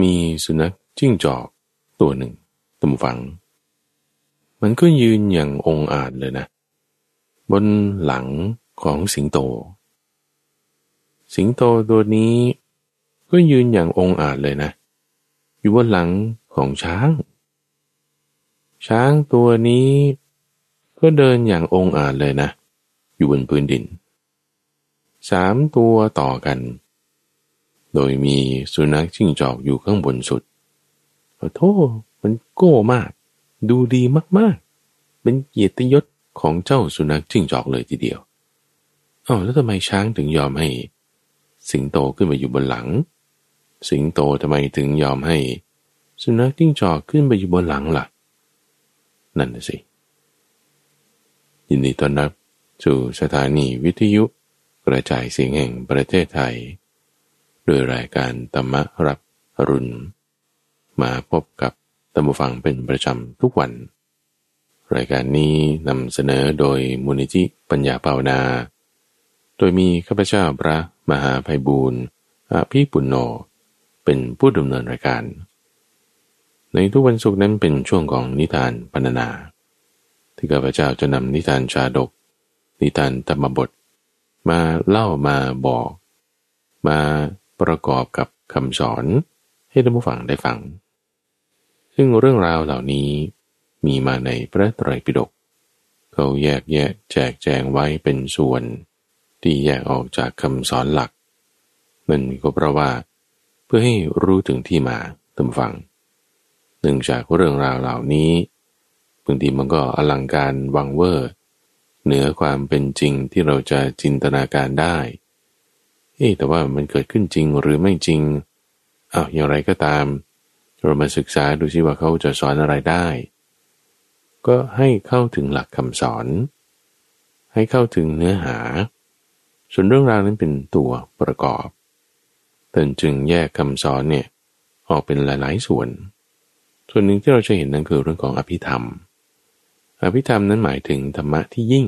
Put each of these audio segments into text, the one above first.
มีสุนัขจิ้งจอกตัวหนึ่งตำฝัง มันก็ยืนอย่างองอาจเลยนะ บนหลังของสิงโต สิงโตตัวนี้ก็ยืนอย่างองอาจเลยนะ อยู่บนหลังของช้าง ช้างตัวนี้ก็เดินอย่างองอาจเลยนะ อยู่บนพื้นดิน สามตัวต่อกัน โดยมีสุนัขจิ้งจอกอยู่ข้างบนสุดโอ้โทษมันโก้มาก ดูดีมากๆ เป็นเกียรติยศของเจ้าสุนัขจิ้งจอกเลยทีเดียวอ๋อแล้วทำไมช้างถึงยอมให้ สิงโตขึ้นมาอยู่บนหลัง สิงโตทำไมถึงยอมให้ สุนัขจิ้งจอกขึ้นไปอยู่บนหลังล่ะ นั่นน่ะสิยินดีต้อนรับสู่สถานีวิทยุกระจายเสียงแห่งประเทศไทย โดยรายการธรรมรับรุณ มาพบกับตัมบูฟังเป็นประจำทุกวัน รายการนี้นำเสนอโดยมูลนิธิปัญญาภานา โดยมีข้าพเจ้าพระมหาภัยบูรณ์อภิปุณโญเป็นผู้ดำเนินรายการ ในทุกวันศุกร์นั้นเป็นช่วงของนิทานพรรณนา ที่ข้าพเจ้าจะนำนิทานชาดก นิทานธรรมบท มาเล่ามาบอก มา ประกอบกับคำสอนให้ท่านผู้ฟังได้ฟัง ซึ่งเรื่องราวเหล่านี้มีมาในพระไตรปิฎกเขาแยกแยะแจกแจงไว้เป็นส่วน ที่แยกออกจากคำสอนหลัก นั่นก็เพราะว่า เพื่อให้รู้ถึงที่มาตามฟังเนื่งจากเรื่องราวเหล่านี้บางทีมันก็อลังการวังเวอร์ เหนือความเป็นจริงที่เราจะจินตนาการได้ เอ๊แต่ว่ามันเกิดขึ้นจริงหรือไม่จริงอ้าวอย่างไรก็ตาม เรามาศึกษาดูซิว่าเขาจะสอนอะไรได้ ก็ให้เข้าถึงหลักคำสอน ให้เข้าถึงเนื้อหา ส่วนเรื่องราวนั้นเป็นตัวประกอบตนจึงแยกคำสอนเนี่ยออกเป็นหลายๆส่วน ส่วนหนึ่งที่เราจะเห็นนั่นคือเรื่องของอภิธรรม อภิธรรมนั้นหมายถึงธรรมะที่ยิ่ง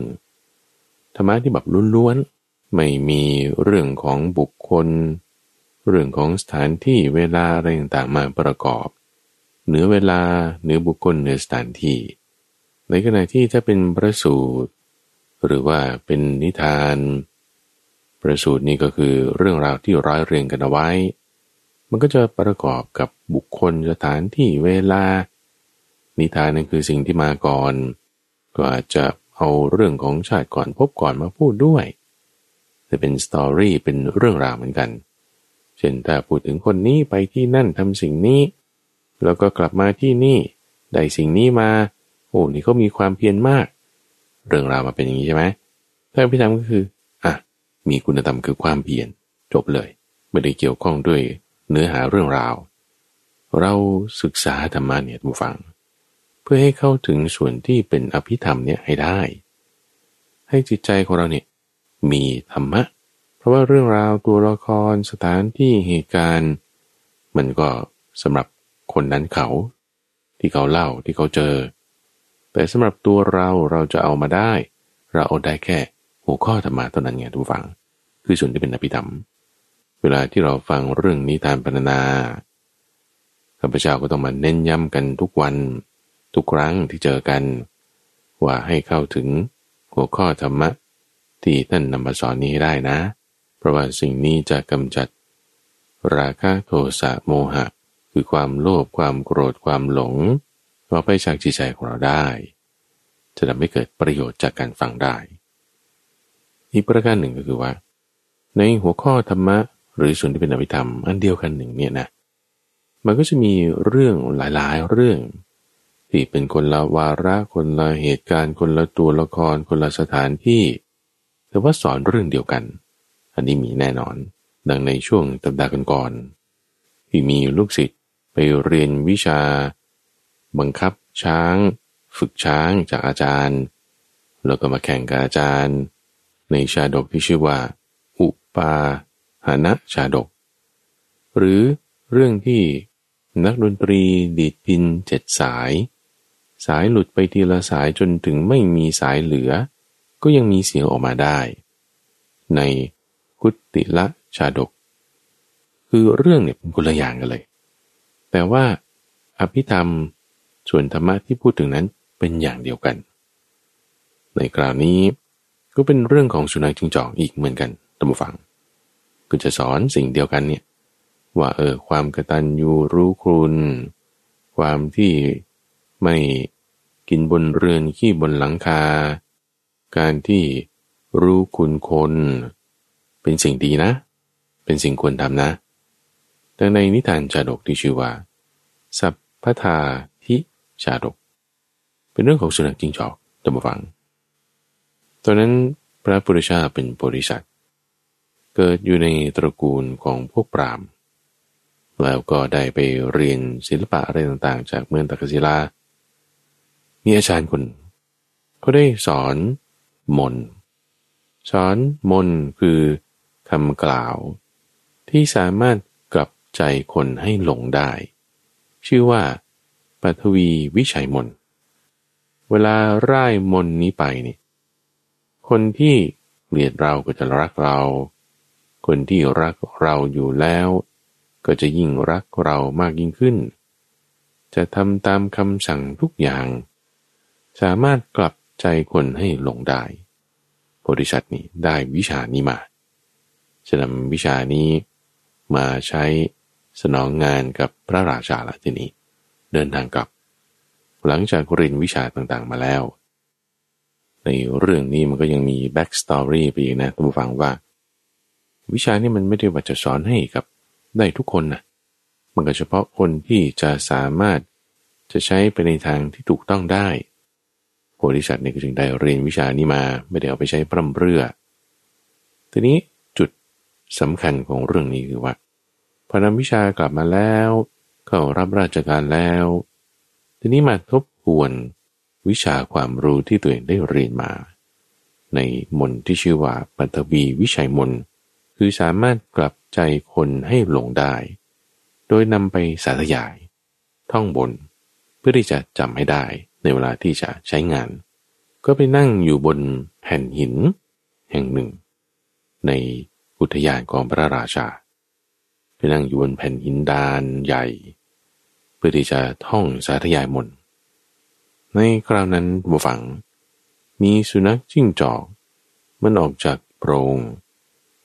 ธรรมะที่แบบล้วนๆ ไม่มีเรื่องของบุคคล เรื่องของสถานที่เวลาอะไรต่างๆมาประกอบ เหนือเวลาเหนือบุคคลเหนือสถานที่ ในขณะที่ถ้าเป็นพระสูตร หรือว่าเป็นนิทาน ประสูตรนี่ก็คือเรื่องราวที่ร้อยเรียงกันเอาไว้ มันก็จะประกอบกับบุคคลสถานที่เวลา นิทานนั่นคือสิ่งที่มาก่อน ก็อาจจะเอาเรื่องของชาติก่อนพบก่อนมาพูดด้วย จะเป็นสตอรี่เป็นเรื่องราวเหมือนกัน เช่นถ้าพูดถึงคนนี้ไปที่นั่นทำสิ่งนี้ แล้วก็กลับมาที่นี่ได้สิ่งนี้มา โอ้นี่เขามีความเพียรมาก เรื่องราวมาเป็นอย่างนี้ใช่ไหมถ้าพิธามก็คืออะมีคุณธรรมคือความเพียรจบเลย ไม่ได้เกี่ยวข้องด้วยเนื้อหาเรื่องราว เราศึกษาธรรมะเนี่ยผู้ฟัง เพื่อให้เข้าถึงส่วนที่เป็นอภิธรรมเนี่ยให้ได้ ให้จิตใจของเราเนี่ย มีธรรมะ เพราะว่าเรื่องราวตัวละครสถานที่เหตุการณ์ มันก็สำหรับคนนั้นเขา ที่เขาเล่าที่เขาเจอ แต่สำหรับตัวเราเราจะเอามาได้ เราเอาได้แค่หัวข้อธรรมะเท่านั้นไงทุกฝัง คือส่วนที่เป็นอภิธรรม เวลาที่เราฟังเรื่องนิทานปรรณนาข้าพเจ้าก็ต้องมาเน้นย้ำกันทุกวัน ทุกครั้งที่เจอกัน ว่าให้เข้าถึงหัวข้อธรรมะ ที่ท่านนำมาสอนนี้ได้นะ เพราะว่าสิ่งนี้จะกำจัด ราคะโทสะโมหะ คือความโลภความโกรธความหลงออกไปจากจิตใจของเราได้ จะทำให้เกิดประโยชน์จากการฟังได้ อีกประการหนึ่งก็คือว่า ในหัวข้อธรรมะ หรือส่วนที่เป็นอภิธรรมอันเดียวกันหนึ่งเนี่ยนะมันก็จะมีเรื่องหลายๆเรื่อง ที่เป็นคนละวาระคนละเหตุการณ์ คนละตัวละครคนละสถานที่ แต่ว่าสอนเรื่องเดียวกัน อันนี้มีแน่นอน ดังในช่วงตัปดาห์ก่อนๆที่มีลูกศิษย์ไปเรียนวิชา บังคับช้าง ฝึกช้างจากอาจารย์ แล้วก็มาแข่งกับอาจารย์ ในชาดกที่ชื่อว่า อุปาหานะชาดก หรือเรื่องที่นักดนตรีดีดพินเจ็ดสาย สายหลุดไปทีละสายจนถึงไม่มีสายเหลือ ก็ยังมีเสียงออกมาได้ ในกุติละชาดก คือเรื่องเนี่ยเป็นคนละอย่างกันเลย แต่ว่าอภิธรรมส่วนธรรมะที่พูดถึงนั้นเป็นอย่างเดียวกัน ในคราวนี้ก็เป็นเรื่องของสุนัขจิงจอกอีกเหมือนกันตัมฟัง ก็จะสอนสิ่งเดียวกันเนี่ยว่าเออความกระตัญญูรู้คุณ ความที่ไม่กินบนเรือนขี้บนหลังคา การที่รู้คุณคน เป็นสิ่งดีนะ เป็นสิ่งควรทำนะแต่ในนิทานชาดกที่ชื่อว่า สัพพทาทิชาดก เป็นเรื่องของสุนัขจิงจอกตัมฟัง ตอนนั้นพระพุทธเจ้าเป็นบริษัท เกิดอยู่ในตระกูลของพวกปรามแล้วก็ได้ไปเรียนศิลปะอะไรต่างๆ จากเมืองตะกศิลา มีอาจารย์คนเขาได้สอน มนสอนมนคือคำกล่าว ที่สามารถกลับใจคนให้หลงได้ ชื่อว่าปัทวีวิชัยมน เวลาร่ายมนนี้ไปนี่คนที่เกลียดเราก็จะรักเรา คนที่รักเราอยู่แล้ว ก็จะยิ่งรักเรามากยิ่งขึ้น จะทำตามคำสั่งทุกอย่าง สามารถกลับ ใจคนให้หลงได้บริษัทนี้ได้วิชานี้มา จะนำวิชานี้มาใช้สนองงานกับพระราชาละทีนี้ เดินทางกลับ หลังจากเรียนวิชาต่างๆมาแล้ว ในเรื่องนี้มันก็ยังมี backstory ไปอีกนะท่านผู้ฟังว่า วิชานี้มันไม่ได้ว่าจะสอนให้กับได้ทุกคนนะมันก็เฉพาะคนที่จะสามารถจะใช้ไปในทางที่ถูกต้องได้ โพธิสัตว์เนี่ยจึงได้เรียนวิชานี้มาไม่ได้เอาไปใช้พร่ำเพรื่อ ทีนี้จุดสำคัญของเรื่องนี้คือว่าพอนำวิชากลับมาแล้ว เข้ารับราชการแล้ว ทีนี้มาทบทวนวิชาความรู้ที่ตัวเองได้เรียนมา ในมนที่ชื่อว่าปัตวีวิชัยมนคือสามารถกลับใจคนให้หลงได้ โดยนำไปสาธยาย ท่องบน เพื่อที่จะจำให้ได้ ในเวลาที่จะใช้งาน ก็ไปนั่งอยู่บนแผ่นหิน แห่งหนึ่ง ในอุทยานของพระราชา ไปนั่งอยู่บนแผ่นหินดานใหญ่ เพื่อที่จะท่องสาธยายมนในคราวนั้นบูฝัง มีสุนัขจิ้งจอก มันออกจากโพรง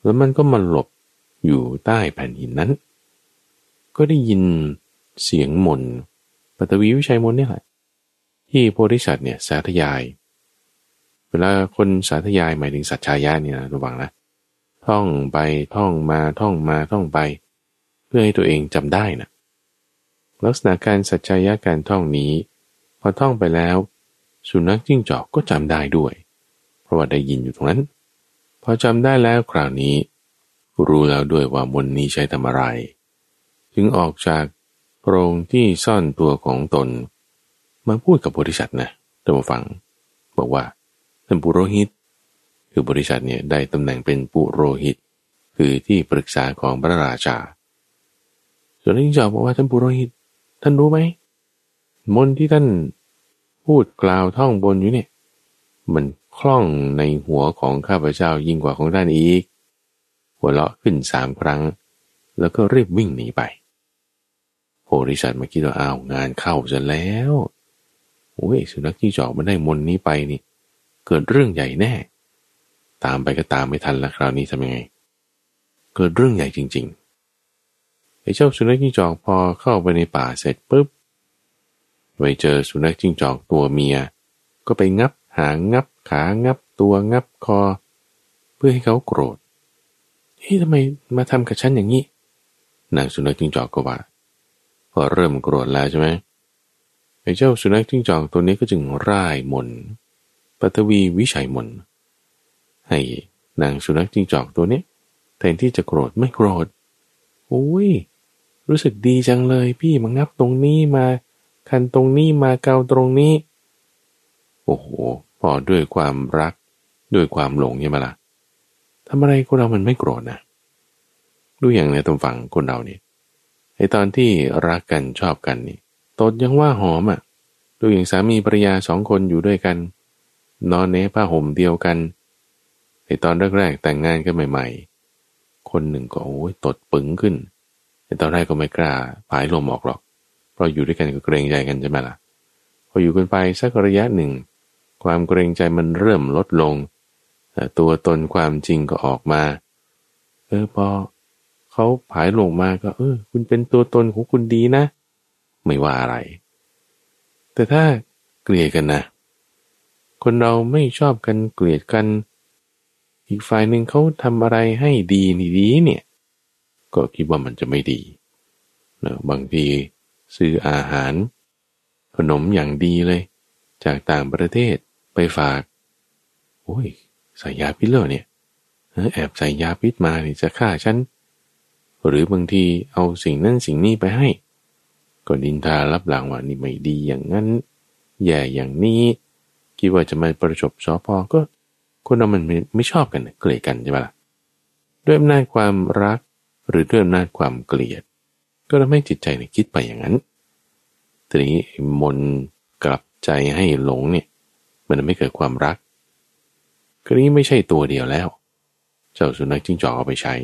แล้วมันก็มาหลบอยู่ใต้แผ่นหินนั้น ก็ได้ยินเสียงมนปัตวีวิชัยมนเนี่ยแหละ ที่โพธิสัตว์เนี่ยสาธยาย เวลาคนสาธยายหมายถึงสัจชายะเนี่ยนะระวังนะท่องไปท่องมาท่องมาท่องไป เพื่อให้ตัวเองจำได้นะลักษณะการสัจชายะการท่องนี้ พอท่องไปแล้ว สุนัขจิ้งจอกก็จำได้ด้วย เพราะว่าได้ยินอยู่ตรงนั้น พอจำได้แล้วคราวนี้ รู้แล้วด้วยว่ามนนี้ใช้ทำอะไร จึงออกจากโพรงที่ซ่อนตัวของตน มาพูดกับบริษัทนะท่านผู้ฟัง บอกว่าท่านปุโรหิต คือบริษัทเนี่ยได้ตำแหน่งเป็นปุโรหิต คือที่ปรึกษาของพระราชา ส่วนนี้จะบอกว่าท่านปุโรหิต ท่านรู้ไหมมนที่ท่านพูดกล่าวท่องบนอยู่เนี่ย มันคล่องในหัวของข้าพเจ้ายิ่งกว่าของท่านอีก หัวเราะขึ้นสามครั้ง แล้วก็รีบวิ่งหนีไปโพธิสัตว์มาคิดว่าอ้าวงานเข้าจะแล้ว โอ้ยสุนัขที่จอกมาได้มนนี้ไปนี่ เกิดเรื่องใหญ่แน่ ตามไปก็ตามไม่ทันละคราวนี้ทำยังไง เกิดเรื่องใหญ่จริงๆไอ้เจ้าสุนัขจิ้งจอกพอเข้าไปในป่าเสร็จปุ๊บไปเจอสุนัขจิ้งจอกตัวเมีย ก็ไปงับหางงับขางับตัวงับคอ เพื่อให้เขาโกรธเฮ้ยทำไมมาทำกับฉันอย่างนี้นางสุนัขจิ้งจอกก็ว่า พอเริ่มโกรธแล้วใช่ไหม อ้เจ้าสุนัขจิ้งจอกตัวนี้ก็จึงร่ายมนปัตวีวิชัยมนให้นางสุนัขจิ้งจอกตัวนี้แทนที่จะโกรธไม่โกรธโอ้ย รู้สึกดีจังเลย พี่มางับตรงนี้มา คันตรงนี้มาเกาตรงนี้ โอ้โหพอด้วยความรัก ด้วยความหลงใช่ไหมล่ะทำอะไรคนเรามันไม่โกรธนะดูอย่างในตรงฝั่งคนเราเนี่ยไอตอนที่รักกันชอบกันนี่ ตดยังว่าหอมอะดูอย่างสามีภรรยาสองคนอยู่ด้วยกัน นอนในผ้าห่มเดียวกันไอตอนแรกๆแต่งงานกันใหม่ ๆ คนหนึ่งก็โอ้ยตดปึงขึ้นไอตอนแรกก็ไม่กล้าผายลมออกหรอก เพราะอยู่ด้วยกันก็เกรงใจกันใช่ไหมล่ะ พออยู่กันไปสักระยะหนึ่ง ความเกรงใจมันเริ่มลดลงตัวตนความจริงก็ออกมา เออพอเขาผายลงมาก็ เออ คุณเป็นตัวตนของคุณดีนะ ไม่ว่าอะไร แต่ถ้าเกลียดกันนะ คนเราไม่ชอบกันเกลียดกัน อีกฝ่ายหนึ่งเขาทำอะไรให้ดีนี่ดีเนี่ย ก็คิดว่ามันจะไม่ดีเนะบางทีซื้ออาหาร ขนมอย่างดีเลย จากต่างประเทศไปฝาก โอ้ยใส่ยาพิษเลยเนี่ยแอบใส่ยาพิษมาเนี่จะฆ่าฉัน หรือบางทีเอาสิ่งนั้นสิ่งนี้ไปให้ ก็ดินทารับหลังว่านี่ไม่ดีอย่างนั้น แย่อย่างนี้ คิดว่าจะมาประจบชอพอก็คนเรามันไม่ชอบกันเกลียดกันใช่ไหมล่ะด้วยอำนาจความรักหรือด้วยอำนาจความเกลียด ก็ทำให้จิตใจเนี่ยคิดไปอย่างนั้นทีนี้มนกลับใจให้หลงเนี่ย มันไม่เกิดความรักครนี้ไม่ใช่ตัวเดียวแล้ว เจ้าสุนัขจิ้งจอกเอาไปใช้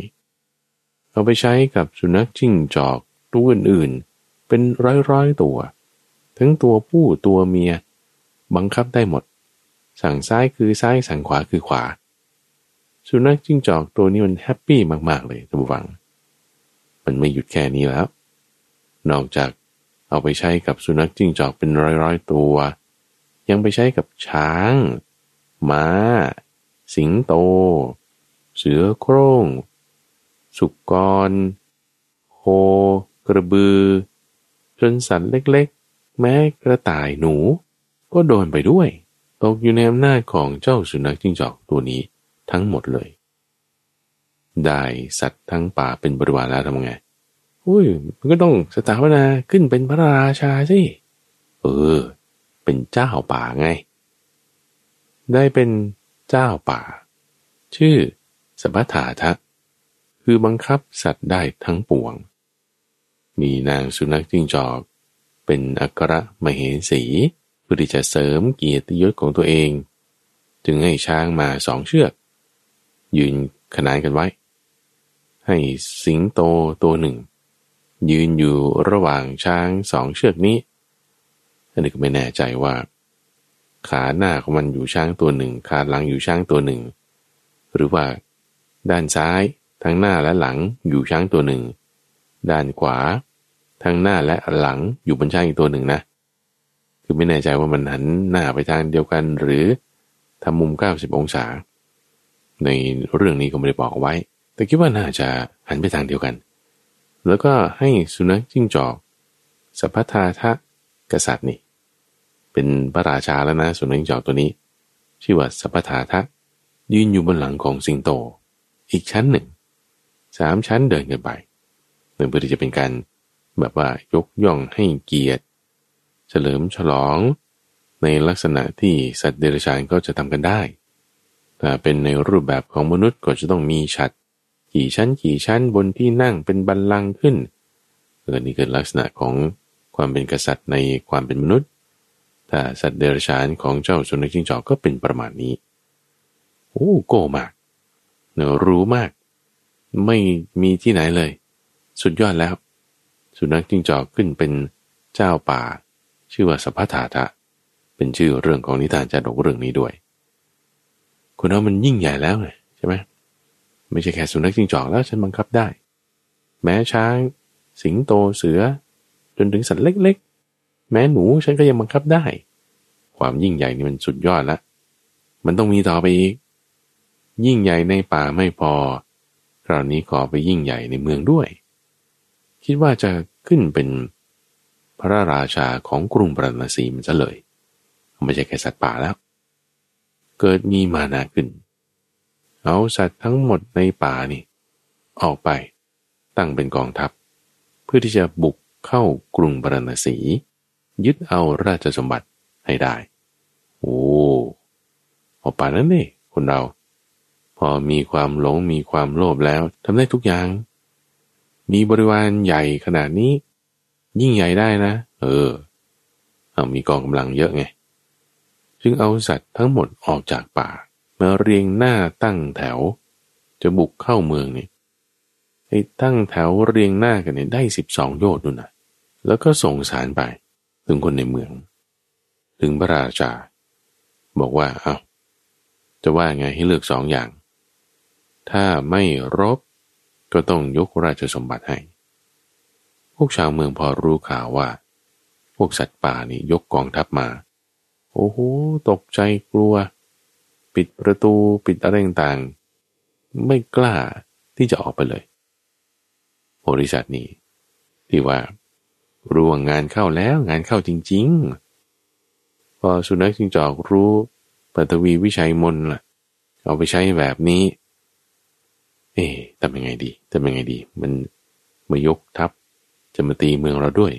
เอาไปใช้กับสุนัขจิ้งจอกตัวอื่นๆ เป็นร้อยๆตัว ทั้งตัวผู้ตัวเมีย บังคับได้หมด สั่งซ้ายคือซ้ายสั่งขวาคือขวา สุนัขจิ้งจอกตัวนี้มันแฮปปี้มาก ๆ เลยท่านผู้ฟัง มันไม่หยุดแค่นี้แล้ว นอกจากเอาไปใช้กับสุนัขจิ้งจอกเป็นร้อยๆตัว ยังไปใช้กับช้างม้า สิงโต เสือโครง่ง สุกร โค กระบือ จนสัตว์เล็กๆ แม้กระต่ายหนู ก็โดนไปด้วย ตกอยู่ในอำนาจของเจ้าสุนัขจิ้งจอกตัวนี้ทั้งหมดเลย ได้สัตว์ทั้งป่าเป็นบริวารแล้วทำไงอุ้ยมันก็ต้องสถาปนาขึ้นเป็นพระราชาสิเออ เป็นเจ้าป่าไง ได้เป็นเจ้าป่า ชื่อสัพถาทะคือบังคับสัตว์ได้ทั้งปวง มีนางสุนัขจิ้งจอก เป็นอัครมเหสีเพื่อที่จะเสริมเกียรติยศของตัวเอง จึงให้ช้างมาสองเชือก ยืนขนานกันไว้ ให้สิงโตตัวหนึ่ง ยืนอยู่ระหว่างช้างสองเชือกนี้อันนี้ก็ไม่แน่ใจว่า ขาหน้าของมันอยู่ช้างตัวหนึ่ง ขาหลังอยู่ช้างตัวหนึ่ง หรือว่า ด้านซ้ายทั้งหน้าและหลังอยู่ช้างตัวหนึ่ง ด้านขวา ทั้งหน้าและหลังอยู่บนช้างอีกตัวหนึ่งนะ คือไม่แน่ใจว่ามันหันหน้าไปทางเดียวกันหรือทำมุม 90 องศา ในเรื่องนี้ก็ไม่ได้บอกไว้ แต่คิดว่าน่าจะหันไปทางเดียวกัน แล้วก็ให้สุนัขจิ้งจอกสัพพทาทะกษัตริย์นี่ เป็นพระราชาแล้วนะสุนัขจิ้งจอกตัวนี้ ชื่อว่าสัพทาทะยืนอยู่บนหลังของสิงโต อีกชั้นหนึ่งสามชั้นเดินกันไป เพื่อที่จะเป็นการแบบว่ายกย่องให้เกียรติ เฉลิมฉลอง ในลักษณะที่สัตว์เดรัจฉานก็จะทำกันได้ถ้าเป็นในรูปแบบของมนุษย์ก็จะต้องมีฉัดกี่ชั้นกี่ชั้นบนที่นั่งเป็นบันลังขึ้นเออนี่คือลักษณะของความเป็นกษัตริย์ในความเป็นมนุษย์ ถ้าสัตว์เดรัจฉานของเจ้าสุนัขจิ้งจอกก็เป็นประมาณนี้ โอ้โกมากเนรู้มาก ไม่มีที่ไหนเลย สุดยอดแล้ว สุนัขจิ้งจอกขึ้นเป็นเจ้าป่า ชื่อว่าสัพพทาทะเป็นชื่อเรื่องของนิทานจาดกเรื่องนี้ด้วย คุณเอามันยิ่งใหญ่แล้วเลยใช่ไหมไม่ใช่แค่สุนัขจิ้งจอกแล้วฉันบังคับได้ แม้ช้าง สิงโตเสือ จนถึงสัตว์เล็กๆ แม้หนูฉันก็ยังบังคับได้ ความยิ่งใหญ่นี่มันสุดยอดละมันต้องมีต่อไปอีก ยิ่งใหญ่ในป่าไม่พอคราวนี้ขอไปยิ่งใหญ่ในเมืองด้วย คิดว่าจะขึ้นเป็นพระราชาของกรุงปรณสีมันจะเลย ไม่ใช่แค่สัตว์ป่าแล้ว เกิดมีมานาขึ้น เอาสัตว์ทั้งหมดในป่านี่ ออกไปตั้งเป็นกองทัพ เพื่อที่จะบุกเข้ากรุงปรณสี ยึดเอาราชสมบัติให้ได้ โอ้พอป่านั้นนี่คนเรา พอมีความหลงมีความโลภแล้วทำได้ทุกอย่าง มีบริวารใหญ่ขนาดนี้ ยิ่งใหญ่ได้นะ เออเอามีกองกำลังเยอะไง จึงเอาสัตว์ทั้งหมดออกจากป่า มาเรียงหน้าตั้งแถว จะบุกเข้าเมืองนี่ไอ้ตั้งแถวเรียงหน้ากันเนี่ยได้สิบสองโยชน์นู่นนะแล้วก็ส่งสารไป ถึงคนในเมือง ถึงพระราชา บอกว่าเอา้าจะว่าไงให้เลือกสองอย่าง ถ้าไม่รบ ก็ต้องยกราชสมบัติให้ พวกชาวเมืองพอรู้ข่าวว่า พวกสัตว์ป่านี่ยกกองทัพมา โอ้โห ตกใจกลัว ปิดประตูปิดอะไรต่างๆ ไม่กล้าที่จะออกไปเลยบริษัทนี้ ที่ว่ารู้ว่างานเข้าแล้วงานเข้าจริง ๆ พอสุนัขจิงจอกรู้ปัตวีวิชัยมนล่ะ เอาไปใช้แบบนี้ เอ๊ะทำยังไงดีทำยังไงดี มันมายกทัพจะมาตีเมืองเราด้วย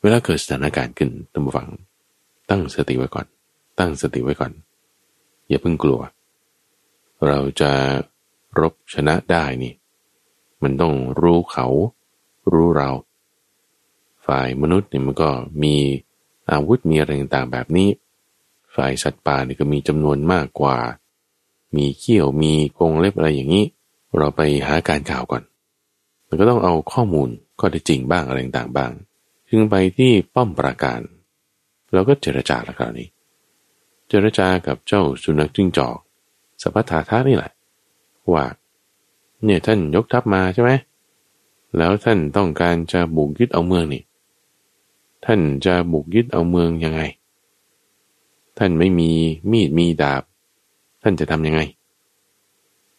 เวลาเกิดสถานการณ์ขึ้นตั้งฟัง ตั้งสติไว้ก่อน ตั้งสติไว้ก่อน อย่าเพิ่งกลัว เราจะรบชนะได้นี่ มันต้องรู้เขา รู้เรา ฝ่ายมนุษย์เนี่ยมันก็มีอาวุธมีอะไรต่างๆแบบนี้ ฝ่ายสัตว์ป่านี่ก็มีจำนวนมากกว่า มีเขี้ยวมีกรงเล็บอะไรอย่างนี้ เราไปหาการข่าวก่อนมันก็ต้องเอาข้อมูลข้อเท็จจริงบ้างอะไรต่างๆบ้าง จึงไปที่ป้อมปราการเราก็เจรจาแล้วคราวนี้ เจรจากับเจ้าสุนัขจิ้งจอกสัพพทาทานี่แหละ ว่า เนี่ยท่านยกทัพมาใช่ไหมแล้วท่านต้องการจะบุกยึดเอาเมืองนี่ ท่านจะบุกยึดเอาเมืองยังไง ท่านไม่มีมีดมีดาบ ท่านจะทำยังไง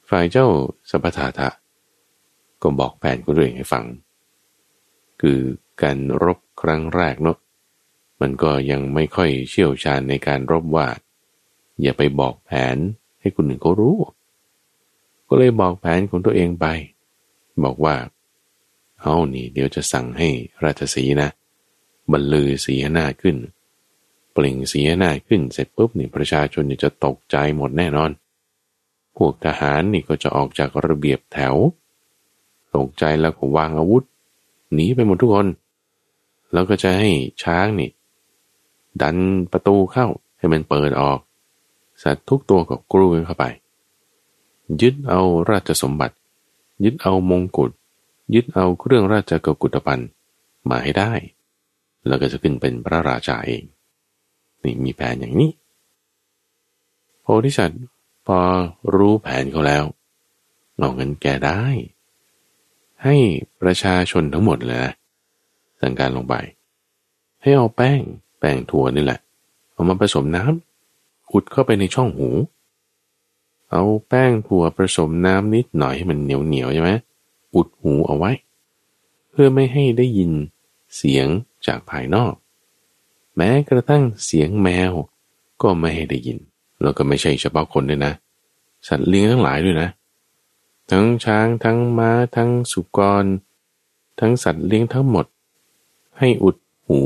ฝ่ายเจ้าสัพพาทะ ก็บอกแผนของตัวเองให้ฟัง คือการรบครั้งแรกเนาะมันก็ยังไม่ค่อยเชี่ยวชาญในการรบว่า อย่าไปบอกแผนให้คนอื่นเขารู้ ก็เลยบอกแผนของตัวเองไป บอกว่าเอานี่เดี๋ยวจะสั่งให้ราชสีนะบรรลือสีหน้าขึ้น ปล่งเสียหน้าขึ้นเสร็จปุ๊บนี่ประชาชนนี่จะตกใจหมดแน่นอน พวกทหารนี่ก็จะออกจากระเบียบแถว ตกใจแล้วก็วางอาวุธหนีไปหมดทุกคน แล้วก็จะให้ช้างนี่ ดันประตูเข้าให้มันเปิดออก สัตว์ทุกตัวก็กรูเข้าไป ยึดเอาราชสมบัติ ยึดเอามงกุฎยึดเอาเครื่องราชกกุฏภัณฑ์มาให้ได้ แล้วก็จะขึ้นเป็นพระราชาเอง นี่มีแผนอย่างนี้ โพธิสัตว์พอรู้แผนเขาแล้วเอาเงินแกได้ ให้ประชาชนทั้งหมดเลยนะสั่งการลงไป ให้เอาแป้งแป้งถั่วนี่แหละ เอามาผสมน้ำอุดเข้าไปในช่องหู เอาแป้งถั่วผสมน้ำนิดหน่อยให้มันเหนียวเหนียวใช่ไหมอุดหูเอาไว้ เพื่อไม่ให้ได้ยินเสียงจากภายนอก แม้กระทั่งเสียงแมว ก็ไม่ให้ได้ยิน แล้วก็ไม่ใช่เฉพาะคนด้วยนะ สัตว์เลี้ยงทั้งหลายด้วยนะ ทั้งช้างทั้งม้าทั้งสุกร ทั้งสัตว์เลี้ยงทั้งหมด ให้อุดหู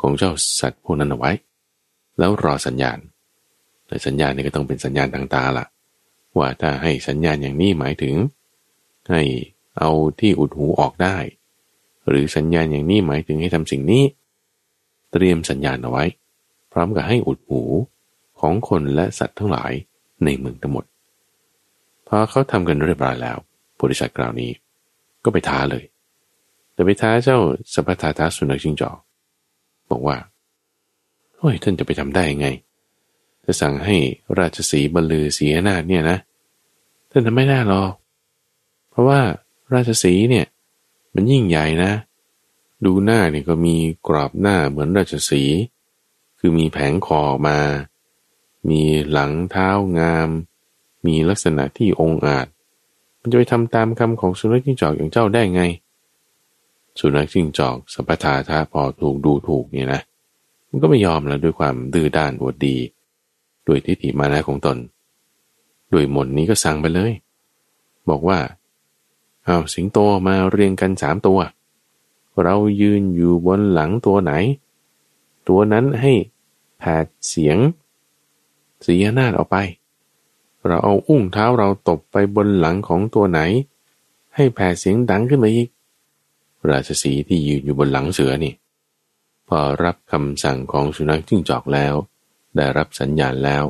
ของเจ้าสัตว์พวกนั้นเอาไว้ แล้วรอสัญญาณแต่สัญญาณนี่ก็ต้องเป็นสัญญาณทางตาละ่ะ ว่าถ้าให้สัญญาณอย่างนี้หมายถึง ให้เอาที่อุดหูออกได้ หรือสัญญาณอย่างนี้หมายถึงให้ทำสิ่งนี้ เตรียมสัญญาณเอาไว้ พร้อมกับให้อุดหูของคนและสัตว์ทั้งหลายในเมืองทั้งหมดพอเขาทำกันเรียบร้อยแล้วบริษัทกล่าวนี้ ก็ไปท้าเลย แต่ไปท้าเจ้าสัพพทาทาสุนัขชิงจอกบอกว่าโอ้ยท่านจะไปทำได้ยังไง จะสั่งให้ราชสีบรรลือสีนาเนี่ยนะ ท่านทำไม่ได้หรอก เพราะว่าราชสีเนี่ย มันยิ่งใหญ่นะ ดูหน้าเนี่ยก็มีกรอบหน้าเหมือนราชสี คือมีแผงคอออกมา มีหลังเท้างาม มีลักษณะที่องอาจ มันจะไปทำตามคำของสุนัขจิ้งจอกอย่างเจ้าได้ไง สุนัขจิ้งจอกสัพพทาทาพอถูกดูถูกเนี่ยนะ มันก็ไม่ยอมแล้วด้วยความดื้อด้านอวดดี ด้วยทิฏฐิมานะของตน ด้วยหมดนี้ก็สั่งไปเลย บอกว่า เอาสิงโตมาเรียงกันสามตัวเเรายืนอยู่บนหลังตัวไหน ตัวนั้นให้แผดเสียงเสียนาออกไป เราเอาอุ้งเท้าเราตบไปบนหลังของตัวไหน ให้แผดเสียงดังขึ้นมาอีก ราชสีที่ยืนอยู่บนหลังเสือนี่ พอรับคำสั่งของสุนัขจิ้งจอกแล้ว ได้รับสัญญาณแล้ว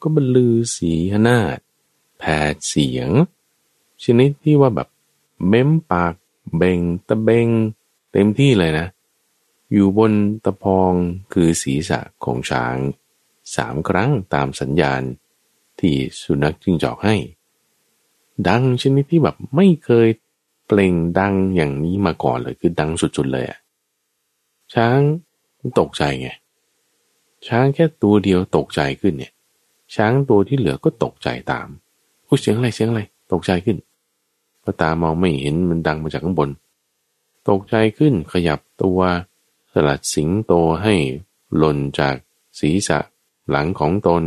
ก็บรรลือสีนาดแผดเสียง ชนิดที่ว่าแบบเม้มปากเบ่งตะเบง เต็มที่เลยนะ อยู่บนตะพองคือศีรษะของช้างสามครั้งตามสัญญาณที่สุนัขจิ้งจอกให้ ดังชนิดที่แบบไม่เคยเปล่งดังอย่างนี้มาก่อนเลยคือดังสุดๆเลยอะช้างตกใจไงช้างแค่ตัวเดียวตกใจขึ้นเนี่ย ช้างตัวที่เหลือก็ตกใจตามอุ้เสียงอะไรเสียงอะไรตกใจขึ้นพอตามองไม่เห็นมันดังมาจากข้างบน ตกใจขึ้นขยับตัว สลัดสิงโตให้หล่นจากศีรษะหลังของตน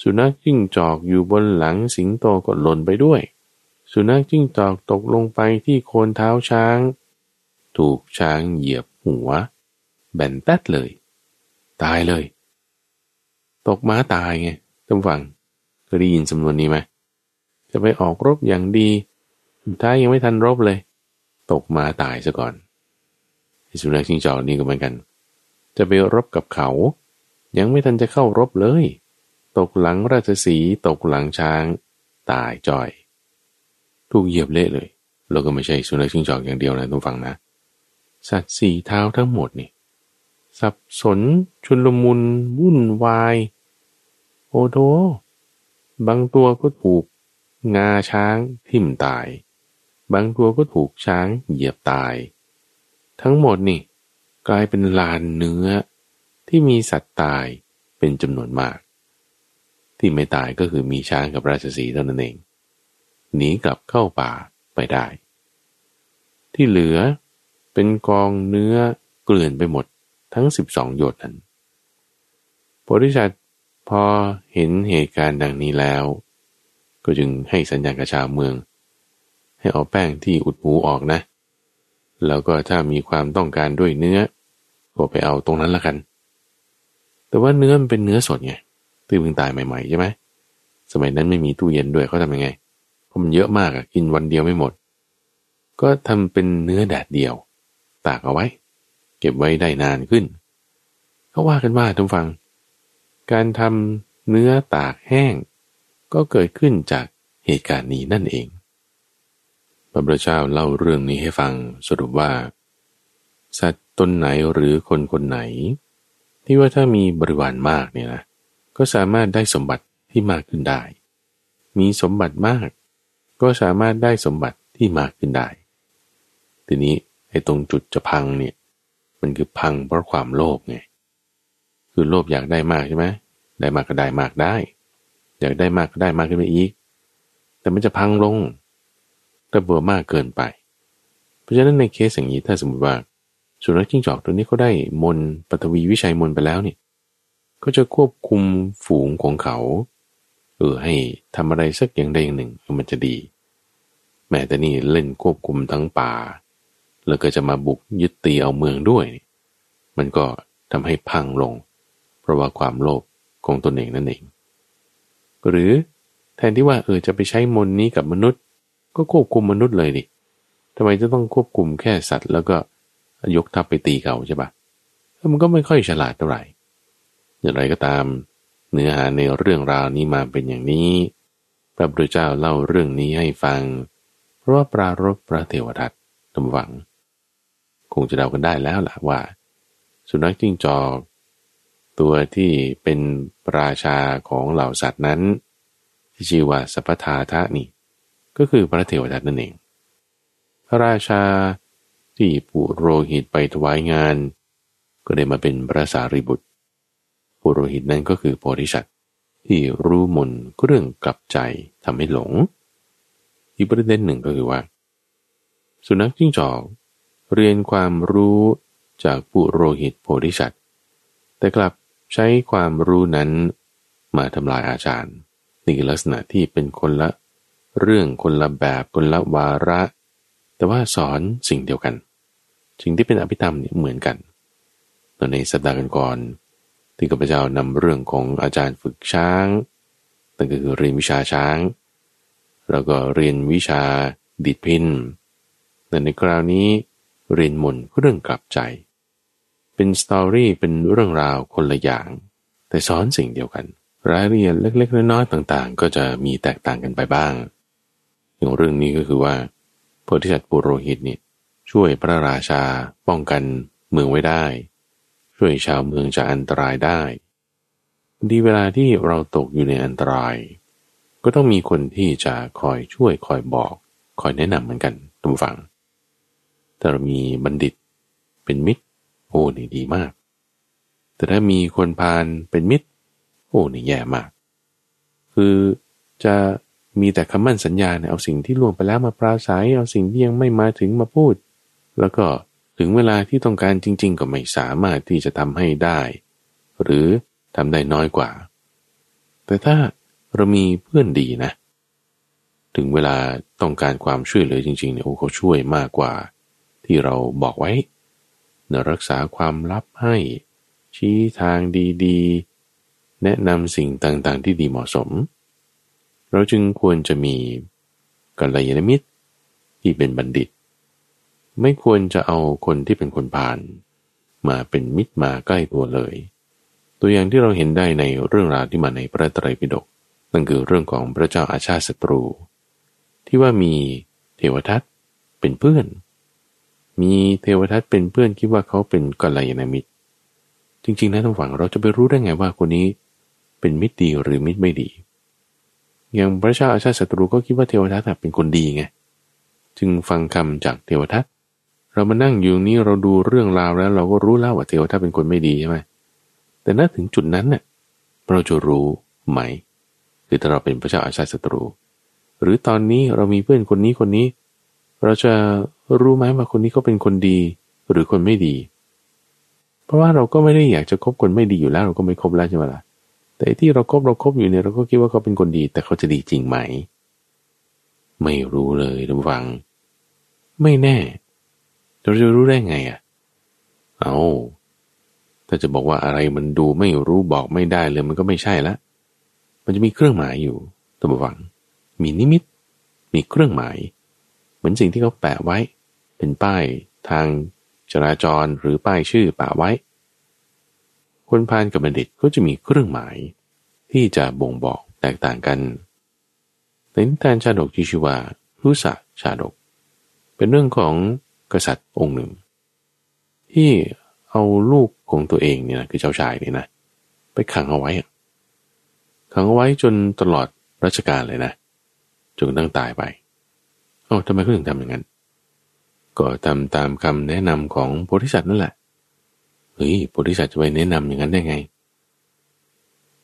สุนัขจิ้งจอกอยู่บนหลังสิงโตก็หล่นไปด้วย สุนัขจิ้งจอกตกลงไปที่โคนเท้าช้าง ถูกช้างเหยียบหัว แบนแป๊ดเลย ตายเลย ตกม้าตายไงท่านฟังเคยได้ยินสำนวนนี้ไหมจะไปออกรบอย่างดีท้ายยังไม่ทันรบเลย ตกมาตายซะก่อนสุนัขจิ้งจอกนี่ก็เหมือนกัน จะไปรบกับเขา ยังไม่ทันจะเข้ารบเลย ตกหลังราชสีตกหลังช้าง ตายจ่อย ถูกเหยียบเละเลยเราก็ไม่ใช่สุนัขชิงจอกอย่างเดียวนะทุกฟังนะ สัตว์สี่เท้าทั้งหมดนี่สับสนชุนลมุนวุ่นวาย โอ้โถบางตัวก็ถูกงาช้างทิ่มตาย บางตัวก็ถูกช้างเหยียบตาย ทั้งหมดนี่ กลายเป็นลานเนื้อที่มีสัตว์ตายเป็นจำนวนมาก ที่ไม่ตายก็คือมีช้างกับราชสีเท่านั้นเองหนีกลับเข้าป่าไปได้ ที่เหลือเป็นกองเนื้อเกลื่อนไปหมดทั้งสิบองโยชน์นั้นโพธิสัตว์พอเห็นเหตุการณ์ดังนี้แล้ว ก็จึงให้สัญญาณกับชาวเมือง ให้เอาแป้งที่อุดหูออกนะ แล้วก็ถ้ามีความต้องการด้วยเนื้อ ก็ไปเอาตรงนั้นละกัน แต่ว่าเนื้อมันเป็นเนื้อสดไงที่เพิ่งตายใหม่ๆใช่ไหมสมัยนั้นไม่มีตู้เย็นด้วยเขาทำยังไงเพราะมันเยอะมากอะกินวันเดียวไม่หมด ก็ทำเป็นเนื้อแดดเดียว ตากเอาไว้ เก็บไว้ได้นานขึ้นเขาว่ากันว่าทุกฟัง การทำเนื้อตากแห้ง ก็เกิดขึ้นจากเหตุการณ์นี้นั่นเอง พระพุทธเจ้าเล่าเรื่องนี้ให้ฟังสรุปว่า สัตว์ตนไหนหรือคนคนไหน ที่ว่าถ้ามีบริวารมากเนี่ยนะก็สามารถได้สมบัติที่มากขึ้นได้ มีสมบัติมาก ก็สามารถได้สมบัติที่มากขึ้นได้ ทีนี้ไอ้ตรงจุดจะพังเนี่ยมันคือพังเพราะความโลภไงคือโลภอยากได้มากใช่ไหมได้มากก็ได้มากได้ อยากได้มากก็ได้มากขึ้นไปอีก แต่มันจะพังลง ถ้าเบื่อมากเกินไป เพราะฉะนั้นในเคสอย่างนี้ถ้าสมมติว่าสุนัขจิ้งจอกตัวนี้เขาได้มนปฐวีวิชัยมนไปแล้วเนี่ยก็จะควบคุมฝูงของเขา เออให้ทำอะไรสักอย่างใดอย่างหนึ่งมันจะดี แม้แต่นี่เล่นควบคุมทั้งป่า แล้วก็จะมาบุกยึดตีเอาเมืองด้วย มันก็ทำให้พังลง เพราะว่าความโลภของตนเองนั่นเอง หรือแทนที่ว่าเออจะไปใช้มนนี้กับมนุษย์ ก็ควบคุมมนุษย์เลยดิทำไมจะต้องควบคุมแค่สัตว์ แล้วก็ยกทัพไปตีเขาใช่ปะมันก็ไม่ค่อยฉลาดเท่าไหร่อย่างไรก็ตาม เนื้อหาในเรื่องราวนี้มาเป็นอย่างนี้ พระพุทธเจ้าเล่าเรื่องนี้ให้ฟัง เพราะว่าปรารบพระเทวทัตตำหวัง คงจะเดากันได้แล้วล่ะว่า สุนัขจิ้งจอกตัวที่เป็นราชาของเหล่าสัตว์นั้น ที่ชื่อว่าสัพพทาทะนี่ ก็คือพระเทวทัตนั่นเอง พระราชาที่ปุโรหิตไปถวายงาน ก็ได้มาเป็นพระสารีบุตร ปุโรหิตนั้นก็คือโพธิสัตว์ที่รู้มนเรื่องกลับใจทำให้หลง อีกประเด็นหนึ่งก็คือว่า สุนัขจิ้งจอกเรียนความรู้จากปุโรหิตโพธิสัตว์แต่กลับใช้ความรู้นั้นมาทำลายอาจารย์นี่ลักษณะที่เป็นคนละ เรื่องคนละแบบคนละวาระ แต่ว่าสอนสิ่งเดียวกัน สิ่งที่เป็นอภิธรรมเนี่ยเหมือนกันตอนในสัปดาห์ก่อนที่ข้าพเจ้านำเรื่องของอาจารย์ฝึกช้างนั่นก็คือเรียนวิชาช้าง แล้วก็เรียนวิชาดิดพินแต่ในคราวนี้เรียนมนเรื่องกลับใจ เป็นสตอรี่เป็นเรื่องราวคนละอย่าง แต่สอนสิ่งเดียวกัน รายละเอียดเล็กๆน้อยๆต่างๆ ก็จะมีแตกต่างกันไปบ้าง อย่างเรื่องนี้ก็คือว่าโพธิสัตว์ปุโรหิตเนี่ยช่วยพระราชาป้องกันเมืองไว้ได้ ช่วยชาวเมืองจากอันตรายได้ดีเวลาที่เราตกอยู่ในอันตราย ก็ต้องมีคนที่จะคอยช่วยคอยบอก คอยแนะนำเหมือนกันทุกฝังแต่เรามีบัณฑิตเป็นมิตร โอ้นี่ดีมาก แต่ถ้ามีคนพาลเป็นมิตร โอ้นี่แย่มาก คือจะ มีแต่คำมั่นสัญญาเนี่ยเอาสิ่งที่ล่วงไปแล้วมาปราศัย เอาสิ่งที่ยังไม่มาถึงมาพูด แล้วก็ถึงเวลาที่ต้องการจริง ๆ ก็ไม่สามารถที่จะทำให้ได้ หรือทำได้น้อยกว่า แต่ถ้าเรามีเพื่อนดีนะ ถึงเวลาต้องการความช่วยเหลือจริงๆเนี่ยโอ้เขาช่วยมากกว่า ที่เราบอกไว้เนรักษาความลับให้ ชี้ทางดีๆ แนะนำสิ่งต่างๆที่ดีเหมาะสม เราจึงควรจะมีกัลยาณมิตรที่เป็นบัณฑิต ไม่ควรจะเอาคนที่เป็นคนผ่าน มาเป็นมิตรมาใกล้ตัวเลย ตัวอย่างที่เราเห็นได้ในเรื่องราวที่มาในพระไตรปิฎกนั่นคือเรื่องของพระเจ้าอาชาติศัตรู ที่ว่ามีเทวทัตเป็นเพื่อน มีเทวทัตเป็นเพื่อนคิดว่าเขาเป็นกัลยาณมิตร จริงๆนะท่านฝังเราจะไปรู้ได้ไงว่าคนนี้เป็นมิตรดีหรือมิตรไม่ดี อย่างพระเจ้าอาชาติศัตรูก็คิดว่าเทวทัตเป็นคนดีไงจึงฟังคำจากเทวทัตเรามานั่งอยู่นี้เราดูเรื่องราวแล้ว เราก็รู้แล้วว่าเทวทัตเป็นคนไม่ดีใช่ไหมแต่ณถึงจุดนั้นเนี่ยเราจะรู้ไหม คือถ้าเราเป็นพระเจ้าอาชาติศัตรู หรือตอนนี้เรามีเพื่อนคนนี้คนนี้ เราจะรู้ไหมว่าคนนี้เขาเป็นคนดี หรือคนไม่ดี เพราะว่าเราก็ไม่ได้อยากจะคบคนไม่ดีอยู่แล้ว เราก็ไม่คบแล้วใช่ไหมล่ะ แต่ที่เราครบเราครบอยู่เนี่ยเราก็คิดว่าเขาเป็นคนดี แต่เขาจะดีจริงไหม ไม่รู้เลยทุกฝัง ไม่แน่เราจะรู้ได้ไงอะ เอาถ้าจะบอกว่าอะไรมันดูไม่รู้บอกไม่ได้เลยมันก็ไม่ใช่ละมันจะมีเครื่องหมายอยู่ตัวฝัง มีนิมิต มีเครื่องหมาย เหมือนสิ่งที่เขาแปะไว้ เป็นป้ายทางจราจรหรือป้ายชื่อป่าไว้ คนพานกับบัณฑิตก็จะมีเครื่องหมาย ที่จะบ่งบอกแตกต่างกันในนิทานชาดกที่ชื่อว่ารุษะชาดก เป็นเรื่องของกษัตริย์องค์หนึ่ง ที่เอาลูกของตัวเองเนี่ยนะคือเจ้าชายเนี่ยนะไปขังเอาไว้ขังเอาไว้จนตลอดรัชกาลเลยนะจนตั้งตายไปเอ้าทำไมเขาถึงทำอย่างนั้น ก็ทำตามคำแนะนำของโพธิสัตว์นั่นแหละ เฮ้ยโพธิสัตว์จะไปแนะนำอย่างนั้นได้ไง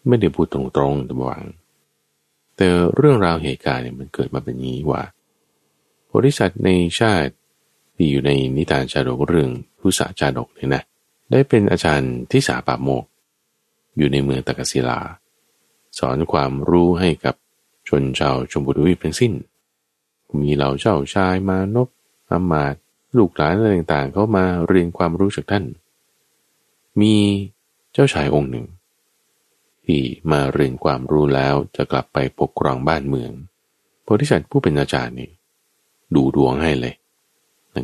ไม่ได้พูดตรงๆแต่บวางแต่เรื่องราวเหตุการณ์เนี่ยมันเกิดมาเป็นนี้ว่าโพธิสัตว์ในชาติที่อยู่ในนิทานชาดกเรื่องผู้สาชาดกเนี่ยนะได้เป็นอาจารย์ที่สาปาโมก อยู่ในเมืองตะกศิลา สอนความรู้ให้กับชนชาวชมพูทวีปทั้งสิ้น มีเหล่าเจ้าชายมานพอามาตลูกหลานอะไรต่างๆ เขามาเรียนความรู้จากท่าน มีเจ้าชายองค์หนึ่ง ที่มาเรียนความรู้แล้วจะกลับไปปกครองบ้านเมืองโพธิสัตว์ผู้เป็นอาจารย์นี่ดูดวงให้เลย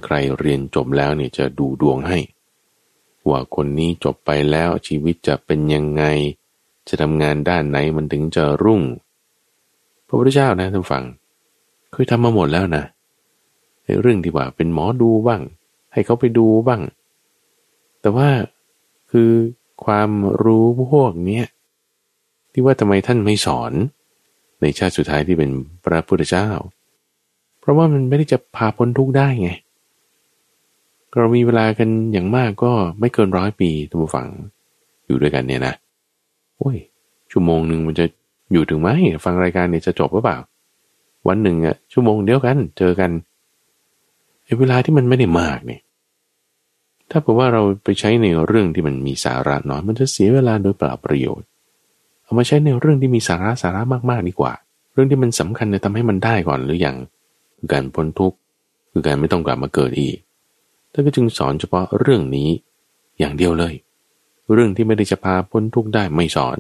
ใครเรียนจบแล้วเนี่ยจะดูดวงให้ ว่าคนนี้จบไปแล้วชีวิตจะเป็นยังไง จะทำงานด้านไหนมันถึงจะรุ่ง พระพุทธเจ้านะท่านฟังเคยทำมาหมดแล้วนะเรื่องที่ว่าเป็นหมอดูบ้าง ให้เขาไปดูบ้าง แต่ว่า คือความรู้พวกเนี้ยที่ว่าทำไมท่านไม่สอน ในชาติสุดท้ายที่เป็นพระพุทธเจ้า เพราะว่ามันไม่ได้จะพาพ้นทุกข์ได้ไง เรามีเวลากันอย่างมากก็ไม่เกินร้อยปีทุกฝังอยู่ด้วยกันเนี่ยนะโอ้ย ชั่วโมงหนึ่งมันจะอยู่ถึงไหมฟังรายการเนี่ยจะจบหรือเปล่า วันหนึ่งอะชั่วโมงเดียวกัน เจอกันไอ้เวลาที่มันไม่ได้มากเนี่ย ถ้าเผื่อว่าเราไปใช้ในเรื่องที่มันมีสาระน้อย มันจะเสียเวลาโดยเปล่าประโยชน์ เอามาใช้ในเรื่องที่มีสาระสาระมากๆดีกว่า เรื่องที่มันสำคัญเนี่ยทำให้มันได้ก่อนหรืออย่างคือการพ้นทุกข์คือการไม่ต้องกลับมาเกิดอีกท่านก็จึงสอนเฉพาะเรื่องนี้อย่างเดียวเลย เรื่องที่ไม่ได้จะพาพ้นทุกข์ได้ไม่สอน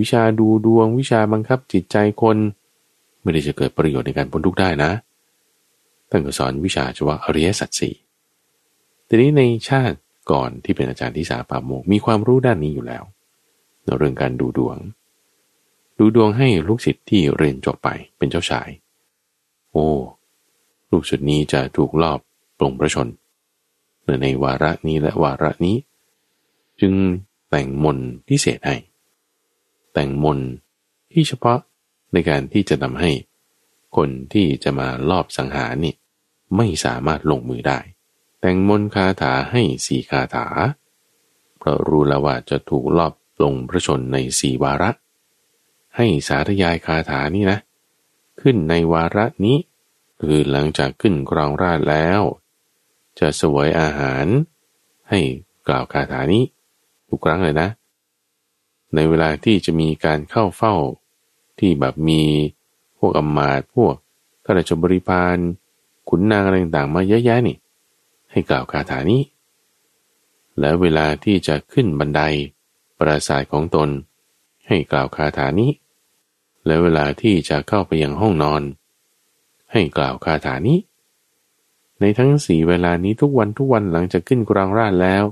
วิชาดูดวงวิชาบังคับจิตใจคน ไม่ได้จะเกิดประโยชน์ในการพ้นทุกข์ได้นะท่านก็สอนวิชาเฉพาะอริยสัจสี่ ทีนี้ในชาติก่อนที่เป็นอาจารย์ที่สาปาโมกมีความรู้ด้านนี้อยู่แล้วในเรื่องการดูดวง ดูดวงให้ลูกศิษย์ที่เรียนจบไปเป็นเจ้าชาย โอ้ลูกศิษย์นี้จะถูกลอบปลงประชนในวาระนี้และวาระนี้ จึงแต่งมนพิเศษให้ แต่งมนที่เฉพาะในการที่จะทำให้ คนที่จะมาลอบสังหารนี่ไม่สามารถลงมือได้ แต่งมนคาถาให้สี่คาถา เพราะรู้แล้วว่าจะถูกลอบลงพระชนในสี่วาระ ให้สาธยายคาถานี่นะ ขึ้นในวาระนี้ คือหลังจากขึ้นกรองราชแล้ว จะสวยอาหาร ให้กล่าวคาถานี้ ทุกครั้งเลยนะ ในเวลาที่จะมีการเข้าเฝ้า ที่แบบมีพวกอำมาตย์พวกข้าราชบริพารขุนนางอะไรต่างๆมาเยอะแยะนี่ ให้กล่าวคาถานี้ และเวลาที่จะขึ้นบันไดปราศาสของตน ให้กล่าวคาถานี้ และเวลาที่จะเข้าไปยังห้องนอน ให้กล่าวคาถานี้ ในทั้งสี่เวลานี้ทุกวันทุกวันหลังจากขึ้นกรางราชแล้ว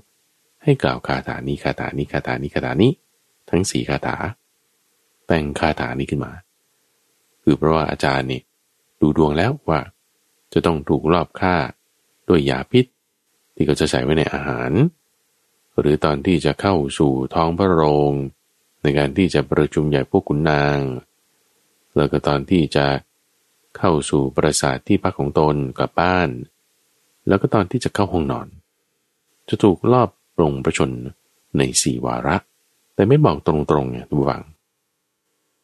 ให้กล่าวคาถานี้คาถานี้คาถานี้คาถานี้ ทั้งสี่คาถา แต่งคาถานี้ขึ้นมา คือเพราะว่าอาจารย์นี่ดูดวงแล้วว่า จะต้องถูกรอบฆ่า ด้วยยาพิษ ที่เขาจะใส่ไว้ในอาหาร หรือตอนที่จะเข้าสู่ท้องพระโรง ในการที่จะประชุมใหญ่พวกขุนนาง แล้วก็ตอนที่จะเข้าสู่ปราสาทที่พักของตนกับบ้าน แล้วก็ตอนที่จะเข้าห้องนอน จะถูกรอบปรงประชนในสี่วาระ แต่ไม่บอกตรงๆไงทุกฝัง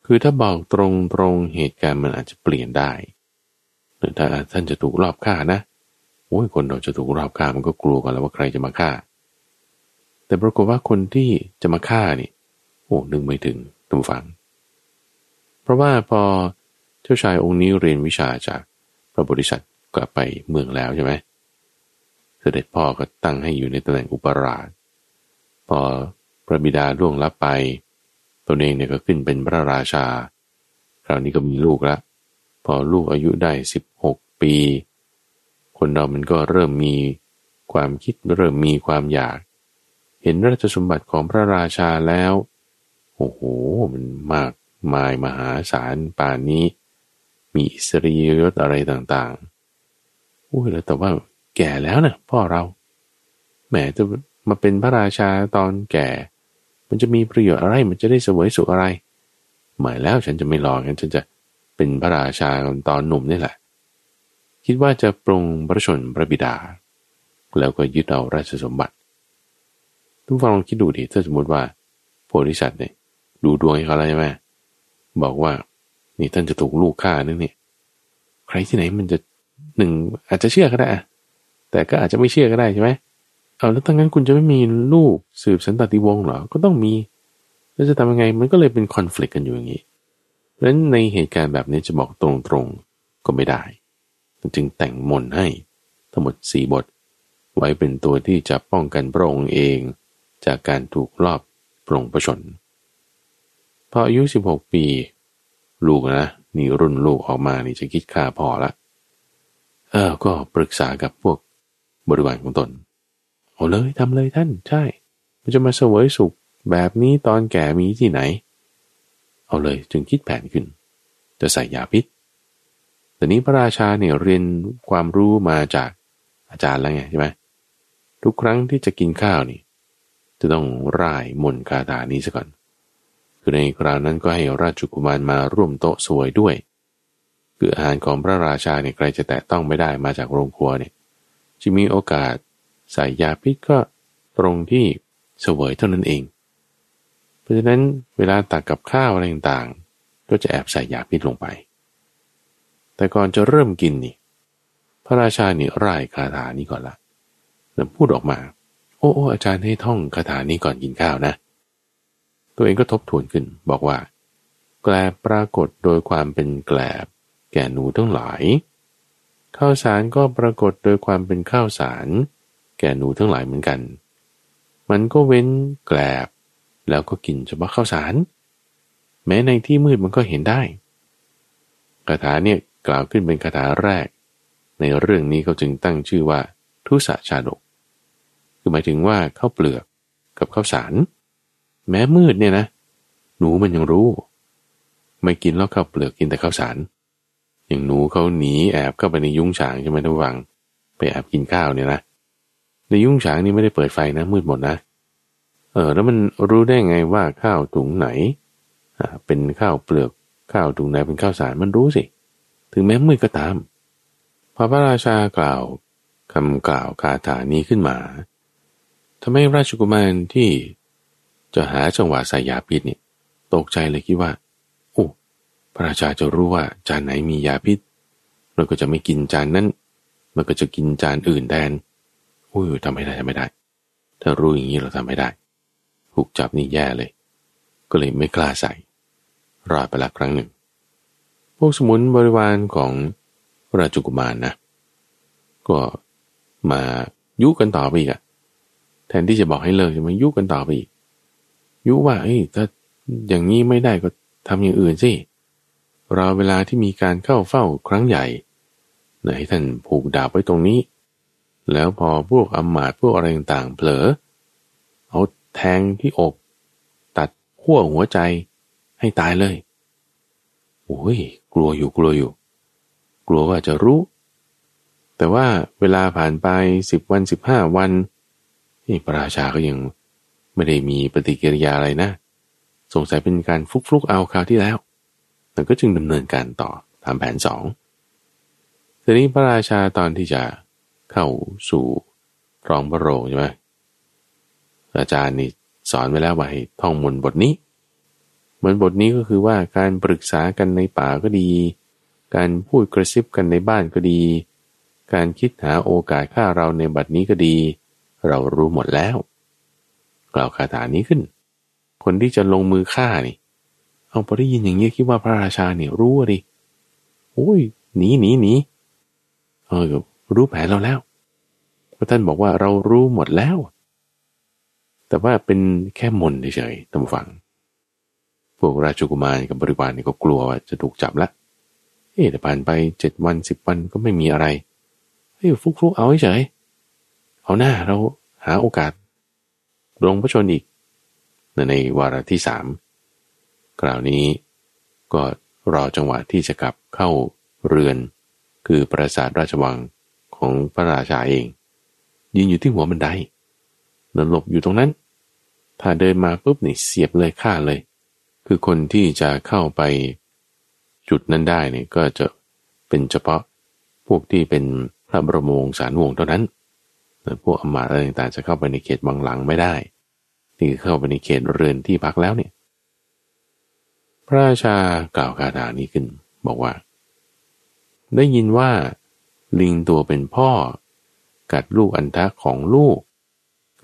คือถ้าบอกตรงตรงเหตุการณ์มันอาจจะเปลี่ยนได้หรือถ้าท่านจะถูกรอบฆ่านะ อ้ยคนเราจะถูกรอบฆ่ามันก็กลัวกันแล้วว่าใครจะมาฆ่า แต่ปรากฏว่าคนที่จะมาฆ่านี่ โอ้นึกไม่ถึงตุ้มฟัง เพราะว่าพอเจ้าชายองค์นี้เรียนวิชาจากพระบริษัทกลับไปเมืองแล้วใช่ไหมเสด็จพ่อก็ตั้งให้อยู่ในตำแหน่งอุปราชพอพระบิดาล่วงลับไปตนเองเนี่ยก็ขึ้นเป็นพระราชา คราวนี้ก็มีลูกละ พอลูกอายุได้สิบหกปี คนเรามันก็เริ่มมีความคิดเริ่มมีความอยาก เห็นราชสมบัติของพระราชาแล้ว โอ้โห มันมากมายมหาศาลป่านนี้ มีสรียศอะไรต่างๆอุ้ยแล้วแต่ว่าแก่แล้วนะพ่อเราแหมจะมาเป็นพระราชาตอนแก่ มันจะมีประโยชน์อะไรมันจะได้สวยสุขอะไรหมายแล้วฉันจะไม่รอกันฉันจะเป็นพระราชาตอนหนุ่มนี่แหละ คิดว่าจะปรงพระชนพระบิดา แล้วก็ยึดเอาราชสมบัติทุกฟังลองคิดดูดิถ้าสมมติว่าโพธิสัตว์เนี่ยดูดวงให้เขาแล้วใช่ไหมบอกว่า นี่ท่านจะถูกลูกฆ่านั่นนี่ยใครที่ไหนมันจะหนึ่งอาจจะเชื่อก็ได้แต่ก็อาจจะไม่เชื่อก็ได้ใช่ไหมเอาแล้วถ้างั้นคุณจะไม่มีลูกสืบสันตติวงศ์เหรอ ก็ต้องมี แล้วจะทำยังไงมันก็เลยเป็นคอน FLICT กันอยู่อย่างนี้เพราะฉะนั้นในเหตุการณ์แบบนี้จะบอกตรงๆก็ไม่ได้ จึงแต่งมนให้ทั้งหมดสี่บท ไว้เป็นตัวที่จะป้องกันพระองค์เอง จากการถูกลอบปรงประชนพออายุสิบหกปี ลูกนะนี่รุ่นลูกออกมานี่จะคิดค่าพอละเออก็ปรึกษากับพวกบริวารของตนเอาเลยทำเลยท่านใช่ มันจะมาเสวยสุขแบบนี้ตอนแก่มีที่ไหน เอาเลยจึงคิดแผนขึ้น จะใส่ยาพิษ แต่นี้พระราชาเนี่ยเรียนความรู้มาจากอาจารย์แล้วไงใช่ไหมทุกครั้งที่จะกินข้าวนี่ จะต้องร่ายมนคาถานี้ซะก่อน คือในคราวนั้นก็ให้ราชกุมารมาร่วมโต๊ะสวยด้วย คืออาหารของพระราชาเนี่ยใครจะแตะต้องไม่ได้มาจากโรงครัวเนี่ยจะมีโอกาสใส่ยาพิษก็ตรงที่เสวยเท่านั้นเอง เพราะฉะนั้นเวลาตักกับข้าวอะไรต่างๆ ก็จะแอบใส่ยาพิษลงไป แต่ก่อนจะเริ่มกินนี่ พระราชานี่ร่ายคาถานี้ก่อนละแล้วพูดออกมา โอ้โอ้อาจารย์ให้ท่องคาถานี้ก่อนกินข้าวนะ ตัวเองก็ทบทวนขึ้น บอกว่า แกลบปรากฏโดยความเป็นแกลบ แก่หนูทั้งหลาย ข้าวสารก็ปรากฏโดยความเป็นข้าวสาร แก่หนูทั้งหลายเหมือนกัน มันก็เว้นแกลบ แล้วก็กินเฉพาะข้าวสาร แม้ในที่มืดมันก็เห็นได้คาถาเนี่ย กล่าวขึ้นเป็นคาถาแรก ในเรื่องนี้เขาจึงตั้งชื่อว่า ทุสชาดก คือหมายถึงว่าข้าวเปลือกกับข้าวสาร แม้มืดเนี่ยนะ หนูมันยังรู้ ไม่กินแล้วข้าวเปลือกกินแต่ข้าวสาร อย่างหนูเขาหนีแอบเข้าไปในยุ้งฉางใช่ไหมทุกวัง ไปแอบกินข้าวเนี่ยนะ ในยุ่งฉางนี่ไม่ได้เปิดไฟนะมืดหมดนะ เออแล้วมันรู้ได้ไงว่าข้าวถุงไหน อ่าเป็นข้าวเปลือกข้าวถุงไหนเป็นข้าวสารมันรู้สิ ถึงแม้มืดก็ตาม พอพระราชากล่าวคำกล่าวคาถานี้ขึ้นมาทำให้ราชกุมารที่จะหาจังหวะใส่ยาพิษนี่ตกใจเลยคิดว่าโอ้พระราชาจะรู้ว่าจานไหนมียาพิษเราก็จะไม่กินจานนั้น มันก็จะกินจานอื่นแทนโอ้ยทำไม่ได้ทำไม่ได้ ถ้ารู้อย่างนี้เราทำไม่ได้ถูกจับนี่แย่เลย ก็เลยไม่กล้าใส่รอดไปละครั้งหนึ่ง พวกสมุนบริวารของราชกุมารนนะ ก็มายุกันต่อไปอีกอะแทนที่จะบอกให้เลิกจะมายุกันต่อไปอีก ยุว่าเอ้ยถ้าอย่างนี้ไม่ได้ก็ทำอย่างอื่นสิรอเวลาที่มีการเข้าเฝ้าครั้งใหญ่ให้ท่านผูกดาบไว้ตรงนี้ แล้วพอพวกอมาตพวกอะไรต่างๆเผลอ เอาแทงที่อก ตัดขั้วหัวใจให้ตายเลยโอ้ย กลัวอยู่กลัวอยู่ กลัวว่าจะรู้ แต่ว่าเวลาผ่านไปสิบวันสิบห้าวันนี่พระราชาก็ยังไม่ได้มีปฏิกิริยาอะไรนะ สงสัยเป็นการฟุกฟุกเอาคราวที่แล้วแต่ก็จึงดำเนินการต่อตามแผนสองทีนี้พระราชาตอนที่จะเข้าสู่รองพระโรงใช่ไหมอาจารย์นี่สอนไว้แล้วว่าให้ท่องมนบทนี้ มือนบทนี้ก็คือว่าการปรึกษากันในป่าก็ดี การพูดกระซิบกันในบ้านก็ดี การคิดหาโอกาสฆ่าเราในบัดนี้ก็ดี เรารู้หมดแล้ว กล่าวคาถานี้ขึ้น คนที่จะลงมือฆ่านี่ เอาพอได้ยินอย่างนี้คิดว่าพระราชาเนี่ยรู้ดิโอ้ยหนีหนีหนีเออรู้แผนเราแล้วพระท่านบอกว่าเรารู้หมดแล้ว แต่ว่าเป็นแค่มนเฉยๆตามฟัง วกราชกุมารกับบริวารนี่ก็กลัวว่าจะถูกจับละเอ๊แต่ผ่านไปเจ็ดวันสิบวันก็ไม่มีอะไรเฮ้ยฟุกฟุกเอาเฉยเอาหน้าเราหาโอกาสลงพระชนอีก ในวาระที่สามคราวนี้ก็รอจังหวะที่จะกลับเข้าเรือน คือปราสาทราชวังของพระราชาเอง ยืนอยู่ที่หัวบันไดนหลบอยู่ตรงนั้น ถ้าเดินมาปุ๊บนี่เสียบเลยฆ่าเลย คือคนที่จะเข้าไปจุดนั้นได้เนี่ยก็จะเป็นเฉพาะพวกที่เป็นพระบรมวงศานุวงศ์เท่านั้น พวกอมาตอะไรต่างๆจะเข้าไปในเขตบางหลังไม่ได้ นี่คือเข้าไปในเขตเรือนที่พักแล้วเนี่ย พระราชากล่าวคาถานี้ขึ้น บอกว่า ได้ยินว่าลิงตัวเป็นพ่อ กัดลูกอันทะของลูก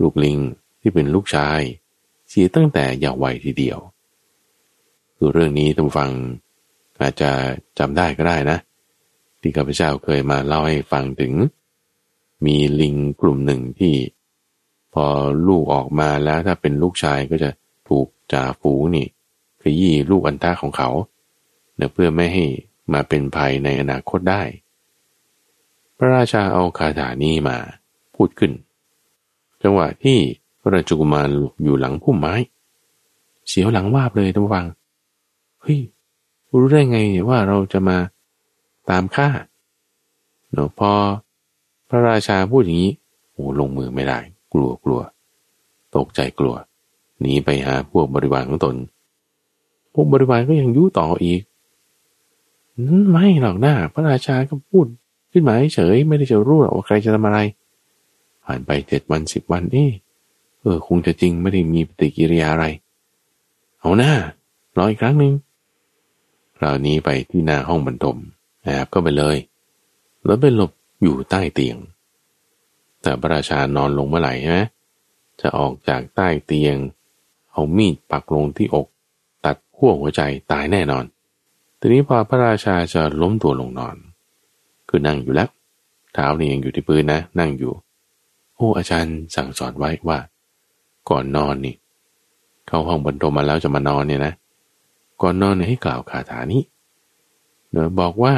ลูกลิงที่เป็นลูกชาย เสียตั้งแต่ยาววัยทีเดียว คือเรื่องนี้ท่านฟังอาจจะจำได้ก็ได้นะ ที่ข้าพเจ้าเคยมาเล่าให้ฟังถึง มีลิงกลุ่มหนึ่งที่ พอลูกออกมาแล้วถ้าเป็นลูกชายก็จะถูกจ่าฝูนี่ขยี้ลูกอันตาของเขาเพื่อไม่ให้มาเป็นภัยในอนาคตได้ พระราชาเอาคาถานี้มาพูดขึ้น จังหวะที่พระราชกุมารอยู่หลังพุ่มไม้ เสียวหลังวาบเลยทุกฟัง เฮ้ยรู้ได้ไงว่าเราจะมาตามฆ่าเนาะพอพระราชาพูดอย่างนี้โอ้ลงมือไม่ได้ กลัวกลัว ตกใจกลัวหนีไปหาพวกบริวารของตน พวกบริวารก็ยังยุต่ออีกนั้นไม่หรอกหน้า พระราชาก็พูดขึ้นมาเฉยไม่ได้จะรู้หรอกว่าใครจะทำอะไร ผ่านไปเจ็ดวันสิบวันเอ๊เออ คงจะจริงไม่ได้มีปฏิกิริยาอะไร เอาหน้ารออีกครั้งหนึ่ง คราวนี้ไปที่หน้าห้องบรรทมแอบก็ไปเลย แล้วไปหลบอยู่ใต้เตียง แต่พระราชานอนลงเมื่อไหร่ใช่ไหมจะออกจากใต้เตียง เอามีดปักลงที่อก ตัดขั้วหัวใจตายแน่นอน ทีนี้พอพระราชาจะล้มตัวลงนอน คือนั่งอยู่แล้วเท้านี่ยังอยู่ที่พื้นนะ นั่งอยู่ โอ้อาจารย์สั่งสอนไว้ว่า ก่อนนอนนี่ เข้าห้องบรรทมมาแล้วจะมานอนเนี่ยนะ ก่อนนอนให้กล่าวคาถานี้เดี๋ยบอกว่า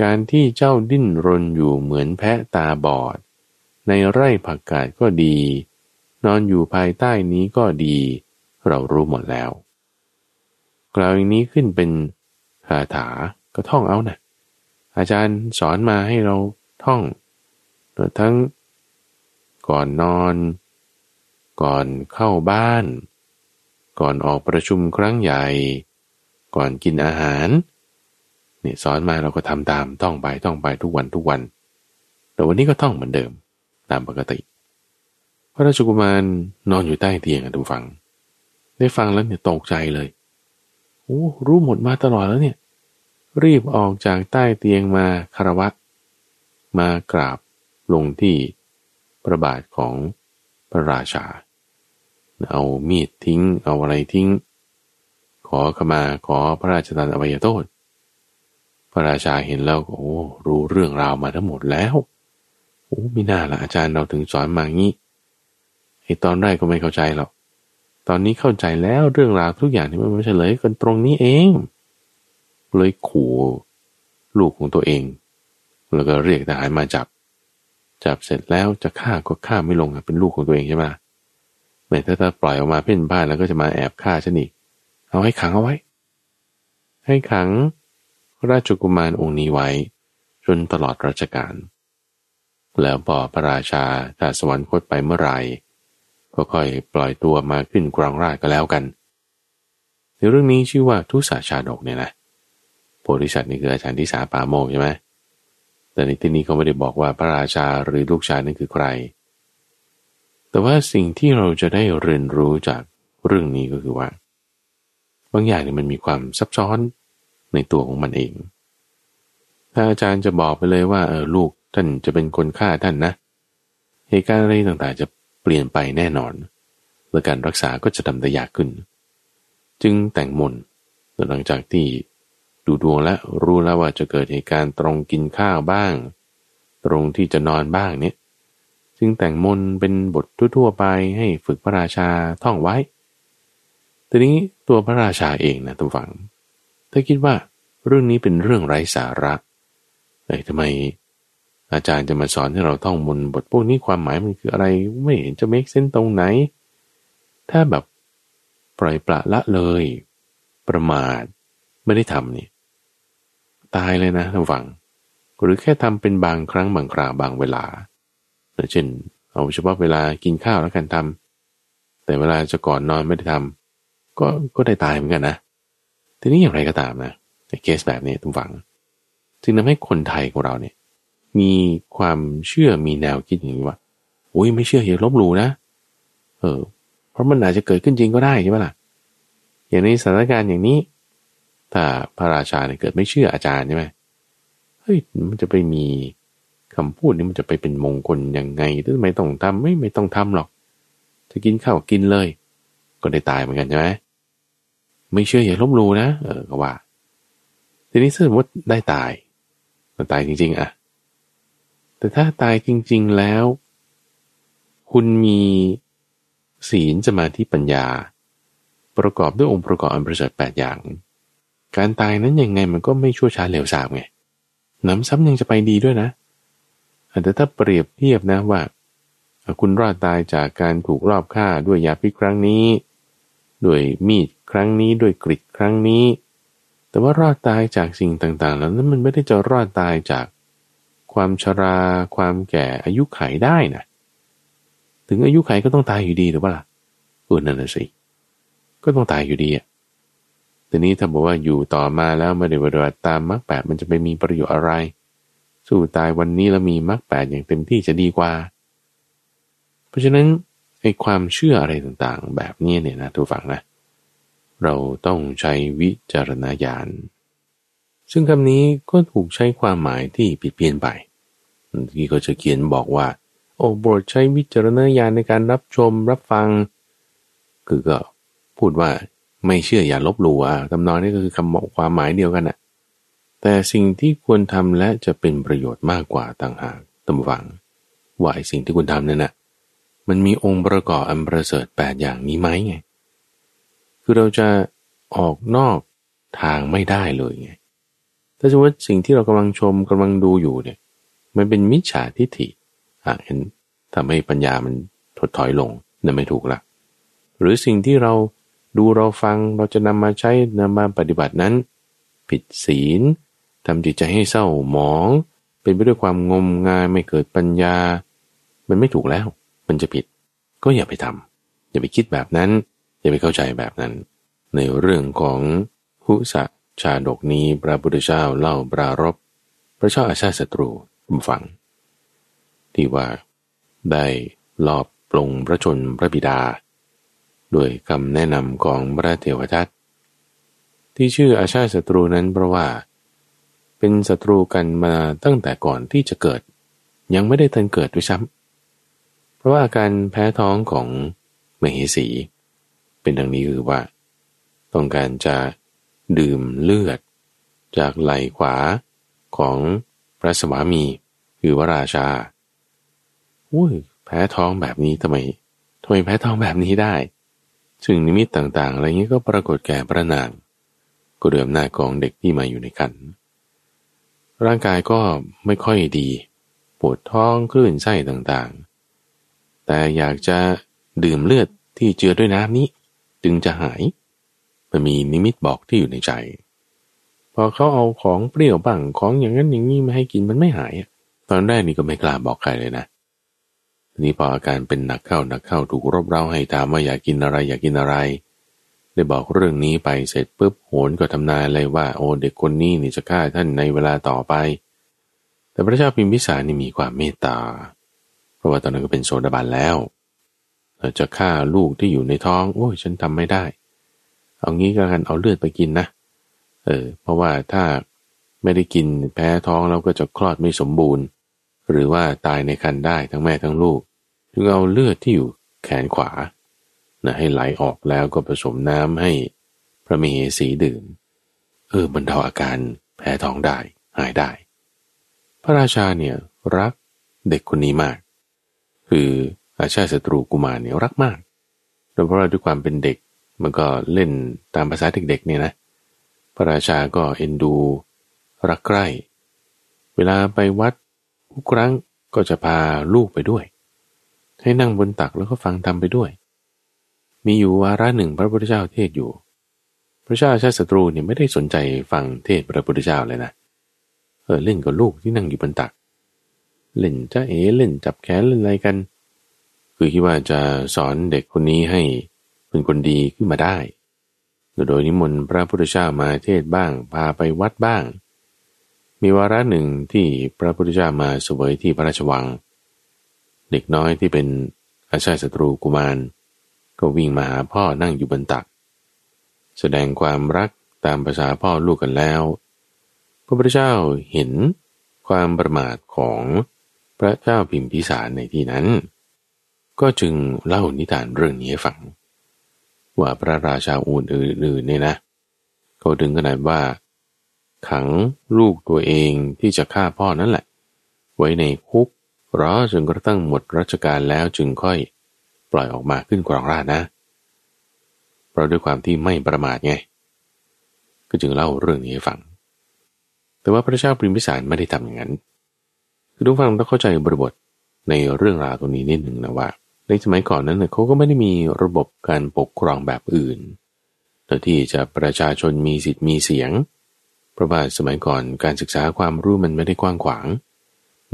การที่เจ้าดิ้นรนอยู่เหมือนแพะตาบอด ในไร่ผักกาดก็ดี นอนอยู่ภายใต้นี้ก็ดี เรารู้หมดแล้ว กล่าวอย่างนี้ขึ้นเป็นคาถาก็ท่องเอานะอาจารย์สอนมาให้เราท่องทั้งก่อนนอน ก่อนเข้าบ้าน ก่อนออกประชุมครั้งใหญ่ ก่อนกินอาหารเนี่ยสอนมาเราก็ทำตามต้องไปต้องไปทุกวันทุกวัน แต่วันนี้ก็ต้องเหมือนเดิมตามปกติ พระราชกุมารนอนอยู่ใต้เตียงทุกฝัง ได้ฟังแล้วเนี่ยตกใจเลยโอ้รู้หมดมาตลอดแล้วเนี่ย รีบออกจากใต้เตียงมาคารวะ มากราบลงที่พระบาทของพระราชา เอามีดทิ้ง เอาอะไรทิ้ง ขอขมาขอพระราชทานอภัยโทษ พระราชาเห็นแล้วโอ้รู้เรื่องราวมาทั้งหมดแล้วโอ้ไม่น่าละอาจารย์เราถึงสอนมางี้ไอตอนแรกก็ไม่เข้าใจหรอกตอนนี้เข้าใจแล้วเรื่องราวทุกอย่างที่มันไม่เฉลยกันตรงนี้เอง เลยขู่ลูกของตัวเอง แล้วก็เรียกทหารมาจับ จับเสร็จแล้วจะฆ่าก็ฆ่าไม่ลงเป็นลูกของตัวเองใช่ไหมแม้ถ้าถ้าปล่อยออกมาเพ่นพ่านแล้วก็จะมาแอบฆ่าฉันอีก เอาให้ขังเอาไว้ ให้ขังราชกุมารองค์นี้ไว้ จนตลอดรัชกาลแล้วพอพระราชาถ้าสวรรคตไปเมื่อไหร่ ก็ค่อยปล่อยตัวมาขึ้นกรองราชก็แล้วกัน ในเรื่องนี้ชื่อว่าทุสาชาดกเนี่ยนะโพธิสัตว์นี่คืออาจารย์ที่สาปาโมกใช่ไหมแต่ในที่นี้เขาไม่ได้บอกว่าพระราชาหรือลูกชายนั่นคือใคร แต่ว่าสิ่งที่เราจะได้เรียนรู้จากเรื่องนี้ก็คือว่า บางอย่างเนี่ยมันมีความซับซ้อนในตัวของมันเอง ถ้าอาจารย์จะบอกไปเลยว่าเออลูกท่านจะเป็นคนฆ่าท่านนะ เหตุการณ์อะไรต่างๆจะเปลี่ยนไปแน่นอน และการรักษาก็จะทำได้ยากขึ้น จึงแต่งมนหลังจากที่ดูดวงและรู้แล้วว่าจะเกิดเหตุการณ์ตรงกินข้าวบ้าง ตรงที่จะนอนบ้างเนี่ย จึงแต่งมนเป็นบททั่วๆไปให้ฝึกพระราชาท่องไว้ ทีนี้ตัวพระราชาเองนะทุกฝัง ถ้าคิดว่าเรื่องนี้เป็นเรื่องไร้สาระเอ้ยทำไม อาจารย์จะมาสอนให้เราท่องมนบทพวกนี้ความหมายมันคืออะไร ไม่เห็นจะเมคเส้นตรงไหน ถ้าแบบปล่อยปละละเลย ประมาทไม่ได้ทำนี่ตายเลยนะท่านฟัง หรือแค่ทำเป็นบางครั้งบางคราบางเวลาเช่น เอาเฉพาะเวลากินข้าวแล้วกันทำแต่เวลาจะก่อนนอนไม่ได้ทำ ก็ก็ได้ตายเหมือนกันนะทีนี้อย่างไรก็ตามนะในเคสแบบนี้ทุกฝัง จึงทำให้คนไทยของเราเนี่ย มีความเชื่อมีแนวคิดอย่างนี้ว่าโอ้ยไม่เชื่ออย่าลบหลู่นะ เออ เพราะมันอาจจะเกิดขึ้นจริงก็ได้ใช่ไหมล่ะ อย่างในสถานการณ์อย่างนี้ ถ้าพระราชาเนี่ยเกิดไม่เชื่ออาจารย์ใช่ไหมเฮ้ยมันจะไปมีคำพูดนี้มันจะไปเป็นมงคลยังไงทำไมต้องทำไม่ไม่ต้องทำหรอก จะกินข้าวกินเลย ก็ได้ตายเหมือนกันใช่ไหม ไม่เชื่ออย่าลบหลู่นะเออก็ว่า ทีนี้สมมติได้ตายก็ตายจริง ๆอะแต่ถ้าตายจริง ๆแล้ว คุณมีศีลสมาธิปัญญา ประกอบด้วยองค์ประกอบอันประเสริฐแปดอย่าง การตายนั้นยังไงมันก็ไม่ชั่วช้าเร็วสามไงน้ำซ้ำยังจะไปดีด้วยนะแต่ถ้าเปรียบเทียบนะว่า คุณรอดตายจากการถูกรอบฆ่าด้วยยาพิษครั้งนี้ ด้วยมีด ครั้งนี้ด้วยกริดครั้งนี้ แต่ว่ารอดตายจากสิ่งต่างๆแล้วนั้นมันไม่ได้จะรอดตายจากความชรา ความแก่อายุไขได้นะถึงอายุไขก็ต้องตายอยู่ดีหรือเปล่าเออนั่นแหละสิก็ต้องตายอยู่ดีอะทีนี้ถ้าบอกว่าอยู่ต่อมาแล้วไม่ได้ปฏิบัติตามมรรคแปดมันจะไปมีประโยชน์อะไร สู้ตายวันนี้แล้วมีมรรคแปดอย่างเต็มที่จะดีกว่า เพราะฉะนั้นไอ้ความเชื่ออะไรต่างๆ แบบนี้เนี่ยนะทุกฝังนะ เราต้องใช้วิจารณญาณ ซึ่งคำนี้ก็ถูกใช้ความหมายที่ผิดเพี้ยนไปที่ก็จะเขียนบอกว่า โอ้โปรดใช้วิจารณญาณในการรับชมรับฟัง คือก็พูดว่าไม่เชื่ออย่าลบหลู่อะตำนองนี่ก็คือคำความหมายเดียวกันน่ะ แต่สิ่งที่ควรทำและจะเป็นประโยชน์มากกว่าต่างหากตำฟังว่าไอ้สิ่งที่คุณทำนั่นน่ะมันมีองค์ประกอบอันประเสริฐแปดอย่างนี้ไหมไง คือเราจะออกนอกทางไม่ได้เลยไงถ้าสมมติสิ่งที่เรากำลังชมกำลังดูอยู่เนี่ย มันเป็นมิจฉาทิฏฐิอ่าเห็นทำให้ปัญญามันถดถอยลงนั่นไม่ถูกละหรือสิ่งที่เราดูเราฟังเราจะนำมาใช้นำมาปฏิบัตินั้น ผิดศีลทำจิตใจให้เศร้าหมอง เป็นไปด้วยความงมงายไม่เกิดปัญญา มันไม่ถูกแล้ว มันจะผิด ก็อย่าไปทำอย่าไปคิดแบบนั้น อย่าไปเข้าใจแบบนั้น ในเรื่องของหุสะชาดกนี้พระพุทธเจ้าเล่าปรารบพระเจ้าอาชาติศัตรูฟัง ที่ว่าได้ลอบปลงพระชนพระบิดา ด้วยคำแนะนำของพระเทวทัตที่ชื่ออาชาติศัตรูนั้นเพราะว่า เป็นศัตรูกันมาตั้งแต่ก่อนที่จะเกิด ยังไม่ได้ทันเกิดด้วยซ้ำเพราะว่าอาการแพ้ท้องของมเหสี เป็นดังนี้คือว่า ต้องการจะดื่มเลือด จากไหล่ขวาของพระสวามีคือวราชาอุ้ยแพ้ท้องแบบนี้ทำไมทำไมแพ้ท้องแบบนี้ได้ซึ่งนิมิตต่างๆ อะไรเงี้ยก็ปรากฏแก่พระนางก็เดือมหน้ากองเด็กที่มาอยู่ในคันร่างกายก็ไม่ค่อยดี ปวดท้องคลื่นไส้ต่างๆ แต่อยากจะดื่มเลือดที่เจือด้วยน้ำนี้ จึงจะหาย มันมีนิมิตบอกที่อยู่ในใจ พอเขาเอาของเปรี้ยวบ้างของอย่างนั้นอย่างนี้มาให้กินมันไม่หาย ตอนแรกนี่ก็ไม่กล้าบอกใครเลยนะนี้พออาการเป็นหนักเข้าหนักเข้าถูกรบเร้าให้ถามว่าอยากกินอะไรอยากกินอะไร ได้บอกเรื่องนี้ไปเสร็จปุ๊บโหนก็ทำนายเลยว่า โอ้เด็กคนนี้นี่จะฆ่าท่านในเวลาต่อไป แต่พระเจ้าพิมพิสารนี่มีความเมตตา เพราะว่าตอนนั้นก็เป็นโสดาบันแล้ว จะฆ่าลูกที่อยู่ในท้อง โอ้ยฉันทำไม่ได้ เอางี้ก็กันเอาเลือดไปกินนะ เออ เพราะว่าถ้าไม่ได้กินแพ้ท้องแล้วก็จะคลอดไม่สมบูรณ์ หรือว่าตายในคันได้ทั้งแม่ทั้งลูกจึงเอาเลือดที่อยู่แขนขวานะให้ไหลออกแล้วก็ผสมน้ำให้พระมเหสีดื่ม เออบรรเทาอาการแพ้ท้องได้หายได้ พระราชาเนี่ยรักเด็กคนนี้มาก คือ อาชาติศัตรูกุมารเนี่ยรักมาก โดยเพราะด้วยความเป็นเด็กมันก็เล่นตามภาษาเด็กๆเนี่ยนะ พระราชาก็เอ็นดู รักใกล้เวลาไปวัดทุกครั้งก็จะพาลูกไปด้วย ให้นั่งบนตักแล้วก็ฟังธรรมไปด้วย มีอยู่วาระหนึ่งพระพุทธเจ้าเทศอยู่ พระเจ้าชาติศัตรูเนี่ยไม่ได้สนใจฟังเทศพระพุทธเจ้าเลยนะ เออเล่นกับลูกที่นั่งอยู่บนตัก เล่นจ้าเอ๋เล่นจับแขนเล่นอะไรกัน คือคิดว่าจะสอนเด็กคนนี้ให้เป็นคนดีขึ้นมาได้ โดยนิมนต์พระพุทธเจ้ามาเทศบ้าง พาไปวัดบ้าง มีวาระหนึ่งที่พระพุทธเจ้ามาสวยที่พระราชวัง เด็กน้อยที่เป็นอาชาศัตรูกุมาร ก็วิ่งมาหาพ่อนั่งอยู่บนตัก แสดงความรักตามภาษาพ่อลูกกันแล้ว พระพุทธเจ้าเห็นความประมาทของพระเจ้าพิมพิสารในที่นั้น ก็จึงเล่านิทานเรื่องนี้ให้ฟัง ว่าพระราชาอื่นๆเนี่ยนะ เขาถึงขนาดว่า ขังลูกตัวเองที่จะฆ่าพ่อนั่นแหละ ไว้ในคุกรอจนกระทั่งหมดรัชกาลแล้วจึงค่อยปล่อยออกมาขึ้นกรองราชนะเพราะด้วยความที่ไม่ประมาทไง ก็จึงเล่าเรื่องนี้ให้ฟัง แต่ว่าพระเจ้าปริมพิสารไม่ได้ทำอย่างนั้น คือทุกฟังต้องเข้าใจบริบทในเรื่องราวตรงนี้นิดหนึ่งนะว่า ในสมัยก่อนนั้นเขาก็ไม่ได้มีระบบการปกครองแบบอื่นแต่ที่จะประชาชนมีสิทธิ์มีเสียง เพราะว่าสมัยก่อนการศึกษาความรู้มันไม่ได้กว้างขวาง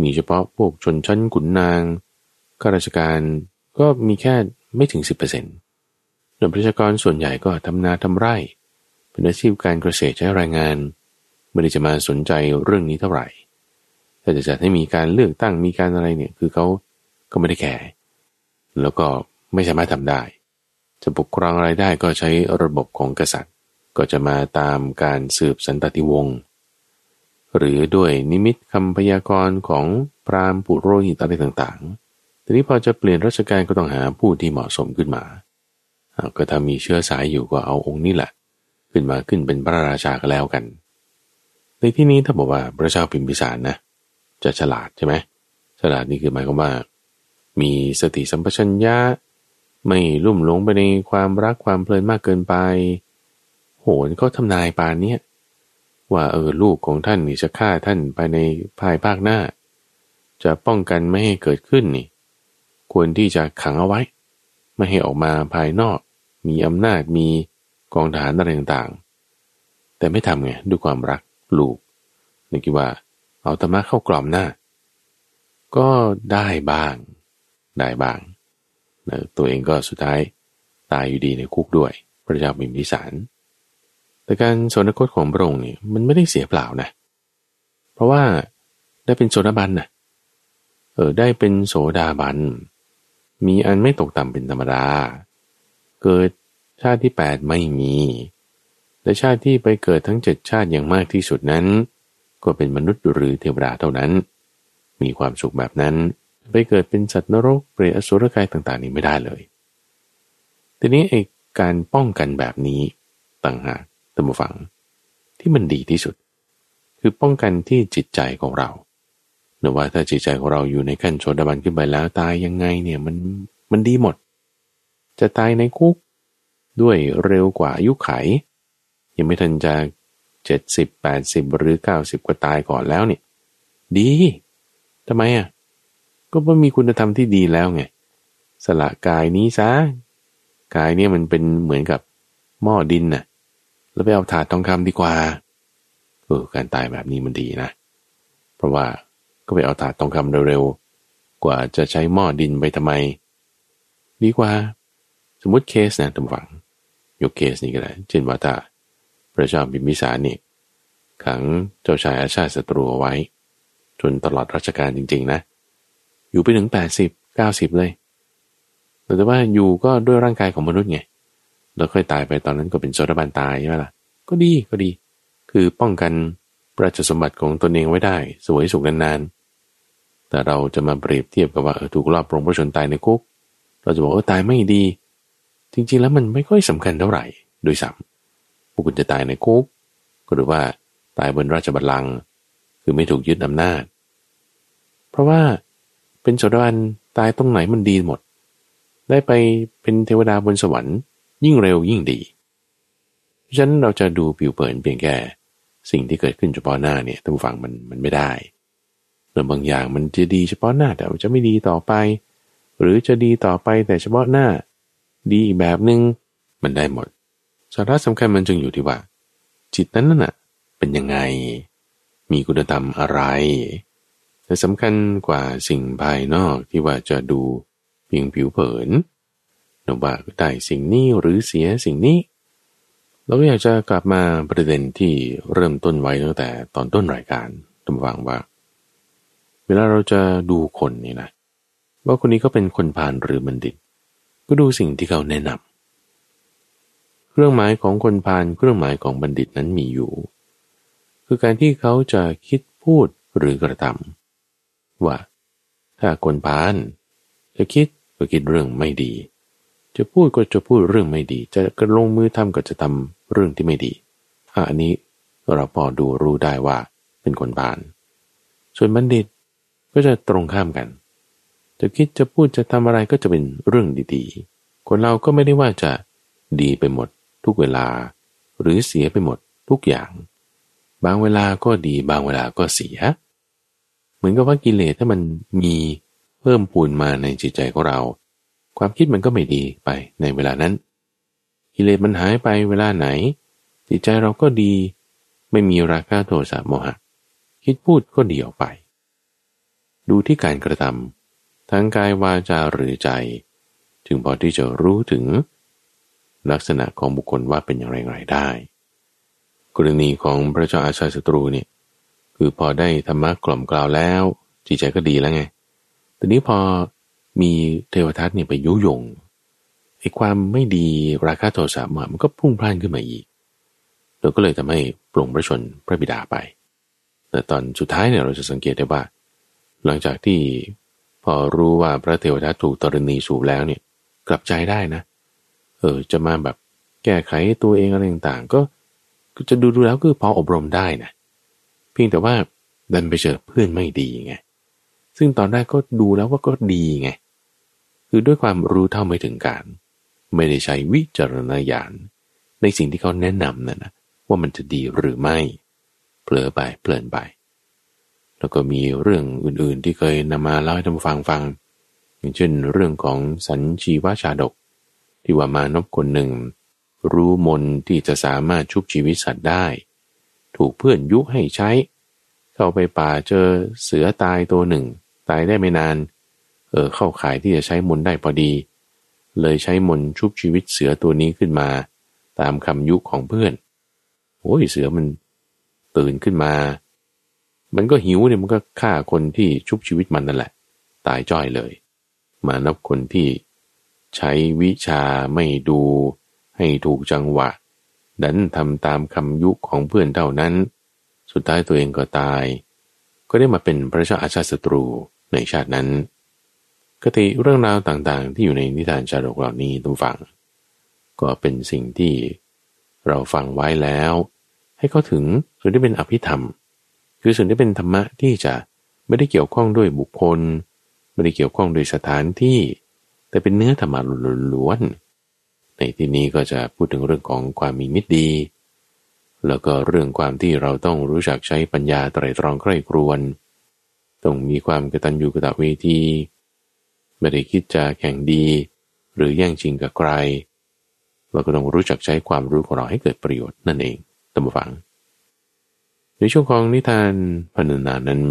มีเฉพาะพวกชนชั้นขุนนางข้าราชการก็มีแค่ไม่ถึง 10%ส่วนประชากรส่วนใหญ่ก็ทำนาทำไร่ เป็นอาชีพการเกษตรใช้แรงงาน ไม่ได้จะมาสนใจเรื่องนี้เท่าไหร่ แต่จะจัดให้มีการเลือกตั้งมีการอะไรเนี่ยคือเขาก็ไม่ได้แคร์ แล้วก็ไม่สามารถทำได้ จะปกครองอะไรได้ก็ใช้ระบบของกษัตริย์ ก็จะมาตามการสืบสันตติวงศ์หรือด้วยนิมิตคำพยากรณ์ของพราหมณ์ปุโรหิตอะไรต่างๆ ทีนี้พอจะเปลี่ยนราชการก็ต้องหาผู้ที่เหมาะสมขึ้นมา ก็ถ้ามีเชื้อสายอยู่ก็เอาองค์นี้แหละ ขึ้นมาขึ้นเป็นพระราชาก็แล้วกัน ในที่นี้ถ้าบอกว่าพระเจ้าพิมพิสารนะ จะฉลาดใช่ไหม ฉลาดนี่คือหมายความว่า มีสติสัมปชัญญะ ไม่ลุ่มหลงไปในความรักความเพลินมากเกินไป โหนเขาทำนายปานเนี้ยว่าเออลูกของท่านนี่จะฆ่าท่านภายในภายภาคหน้า จะป้องกันไม่ให้เกิดขึ้นนี่ ควรที่จะขังเอาไว้ ไม่ให้ออกมาภายนอก มีอำนาจมีกองทหารอะไรต่างๆ แต่ไม่ทำไงด้วยความรักลูกนึกว่าเอาธรรมะเข้ากล่อมหน้า ก็ได้บ้าง ได้บ้างนะตัวเองก็สุดท้ายตายอยู่ดีในคุกด้วย พระเจ้าบิมพิสาร แต่การสนคตของพระองค์นี่มันไม่ได้เสียเปล่านะ เพราะว่าได้เป็นโสดาบันนะเออได้เป็นโสดาบัน มีอันไม่ตกต่ำเป็นธรรมดา เกิดชาติที่แปดไม่มี และชาติที่ไปเกิดทั้งเจ็ดชาติอย่างมากที่สุดนั้น ก็เป็นมนุษย์หรือเทวดาเท่านั้น มีความสุขแบบนั้น ไปเกิดเป็นสัตว์นรกเปรตอสุรกายต่าง ๆ นี้ไม่ได้เลย ทีนี้ไอ้การป้องกันแบบนี้ต่างหากตัมฝัง ที่มันดีที่สุด คือป้องกันที่จิตใจของเราเนื่อว่าถ้าจิตใจของเราอยู่ในขั้นโสดาบันขึ้นไปแล้วตายยังไงเนี่ยมันมันดีหมด จะตายในคุกด้วยเร็วกว่าอายุไข ยังไม่ทันจะเจ็ดสิบแปดสิบหรือเก้าสิบก็ตายก่อนแล้วเนี่ย ดีทำไมอะ ก็ว่ามีคุณธรรมที่ดีแล้วไงสละกายนี้ซะกายเนี่ยมันเป็นเหมือนกับหม้อดินน่ะแล้วไปเอาถาดทองคำดีกว่าเออการตายแบบนี้มันดีนะ เพราะว่าก็ไปเอาถาดทองคำเร็วๆกว่าจะใช้หม้อดินไปทำไม ดีกว่า สมมติเคสนะตำฝัง ยกเคสนี้ก็ได้เช่นว่าถ้าพระเจ้าบิมพิสารนี่ขังเจ้าชายอาชาติศัตรูเอาไว้ จนตลอดรัชกาลจริง ๆ นะ อยู่ไปถึงแปดสิบเก้าสิบเลยแต่ว่าอยู่ก็ด้วยร่างกายของมนุษย์ไงแล้วค่อยตายไปตอนนั้นก็เป็นโสดาบันตายใช่ไหมล่ะ ก็ดีก็ดี คือป้องกันประชสมบัติของตนเองไว้ได้ สวยสุขนานๆ แต่เราจะมาเปรียบเทียบกับว่าเออถูกลอบปรงพระชนตายในคุก เราจะบอกเออตายไม่ดี จริงๆแล้วมันไม่ค่อยสำคัญเท่าไหร่โดยซ้ำพวกคุณจะตายในคุกหรือว่าตายบนราชบัลลังก์คือไม่ถูกยึดอำนาจ เพราะว่า เป็นโสดาบันตายตรงไหนมันดีหมด ได้ไปเป็นเทวดาบนสวรรค์ ยิ่งเร็วยิ่งดีฉะนั้นเราจะดูผิวเผินเพียงแค่สิ่งที่เกิดขึ้นเฉพาะหน้าเนี่ยท่านผู้ฟังมันมันไม่ได้เรื่องบางอย่างมันจะดีเฉพาะหน้าแต่จะไม่ดีต่อไป หรือจะดีต่อไปแต่เฉพาะหน้า ดีอีกแบบหนึง่งมันได้หมดสาระสำคัญมันจึงอยู่ที่ว่า จิตนั้นน่ะเป็นยังไง มีคุณธรรมอะไร แต่สำคัญกว่าสิ่งภายนอกที่ว่าจะดูเพียงผิวเผินนว่าได้สิ่งนี้หรือเสียสิ่งนี้ เราก็อยากจะกลับมาประเด็นที่เริ่มต้นไว้ตั้งแต่ตอนต้นรายการตำวังว่า เวลาเราจะดูคนนี่นะว่าคนนี้ก็เป็นคนผ่านหรือบัณฑิต ก็ดูสิ่งที่เขาแนะนำเครื่องหมายของคนผ่านเครื่องหมายของบัณฑิตนั้นมีอยู่ คือการที่เขาจะคิดพูดหรือกระทำ ว่า ถ้าคนพาน จะคิดก็คิดเรื่องไม่ดี จะพูดก็จะพูดเรื่องไม่ดี จะกระลงมือทำก็จะทำเรื่องที่ไม่ดีอันนี้เราพอดูรู้ได้ว่าเป็นคนพาน ส่วนบัณฑิตก็จะตรงข้ามกัน จะคิดจะพูดจะทำอะไรก็จะเป็นเรื่องดีๆ คนเราก็ไม่ได้ว่าจะดีไปหมด ทุกเวลา หรือเสียไปหมดทุกอย่าง บางเวลาก็ดีบางเวลาก็เสีย มือนกับว่ากิเลสถ้ามันมีเพิ่มปูนมาในจิตใจของเรา ความคิดมันก็ไม่ดีไปในเวลานั้น กิเลสมันหายไปเวลาไหน จิตใจเราก็ดี ไม่มีราคะโทสะโมหะ คิดพูดก็ดีออกไป ดูที่การกระทำทั้งกายวาจาหรือใจ ถึงพอที่จะรู้ถึง ลักษณะของบุคคลว่าเป็นอย่างไรไรได้ กรณีของพระเจ้าอาชาศัตรูเนี่ย คือพอได้ธรรมะกล่อมกล่าวแล้ว จิตใจก็ดีแล้วไงทีนี้พอมีเทวทัตเนี่ยไปยุยงไอ้ความไม่ดีราคาโทสะมันก็พุ่งพล่านขึ้นมาอีกเราก็เลยทำให้ปลงพระชนพระบิดาไป แต่ตอนสุดท้ายเนี่ยเราจะสังเกตได้ว่า หลังจากที่พอรู้ว่าพระเทวทัตถูกตรณีสูบแล้วเนี่ยกลับใจได้นะ เออจะมาแบบแก้ไขตัวเองอะไรต่างๆ ก็จะดูดูแล้วก็พออบรมได้นะ เพียงแต่ว่าดันไปเจอเพื่อนไม่ดีไงซึ่งตอนแรกก็ดูแล้วว่าก็ดีไงคือด้วยความรู้เท่าไม่ถึงการ ไม่ได้ใช้วิจารณญาณในสิ่งที่เขาแนะนำนั่นนะว่ามันจะดีหรือไม่เผลอไปเพลินไป แล้วก็มีเรื่องอื่นๆที่เคยนำมาเล่าให้ท่านฟังฟัง อย่างเช่นเรื่องของสัญชีวชาดก ที่ว่ามานพคนหนึ่ง รู้มนที่จะสามารถชุบชีวิตสัตว์ได้ ถูกเพื่อนยุให้ใช้ เข้าไปป่าเจอเสือตายตัวหนึ่ง ตายได้ไม่นาน เออเข้าขายที่จะใช้มนได้พอดี เลยใช้มนชุบชีวิตเสือตัวนี้ขึ้นมา ตามคำยุของเพื่อนโอ้ยเสือมันตื่นขึ้นมา มันก็หิวเนี่ยมันก็ฆ่าคนที่ชุบชีวิตมันนั่นแหละ ตายจ้อยเลย มานับคนที่ใช้วิชาไม่ดูให้ถูกจังหวะ ดันทำตามคำยุของเพื่อนเท่านั้น สุดท้ายตัวเองก็ตาย ก็ได้มาเป็นพระเจ้าอาชาติศัตรูในชาตินั้นกติเรื่องราวต่างๆ ที่อยู่ในนิทานชาดกเหล่านี้ต้องฟัง ก็เป็นสิ่งที่เราฟังไว้แล้ว ให้เขาถึงส่วนที่เป็นอภิธรรม คือส่วนที่เป็นธรรมะที่จะไม่ได้เกี่ยวข้องด้วยบุคคล ไม่ได้เกี่ยวข้องโดยสถานที่ แต่เป็นเนื้อธรรมะล้วนๆ ในที่นี้ก็จะพูดถึงเรื่องของความมีมิตรดี แล้วก็เรื่องความที่เราต้องรู้จักใช้ปัญญาไตรตรองใคร่ครวนต้องมีความกตัญญูกตเวทีไม่ได้คิดจะแข่งดี หรือแย่งชิงกับใคร เราก็ต้องรู้จักใช้ความรู้ของเราให้เกิดประโยชน์นั่นเองตั้งฟัง ในช่วงของนิทานพันนานั้น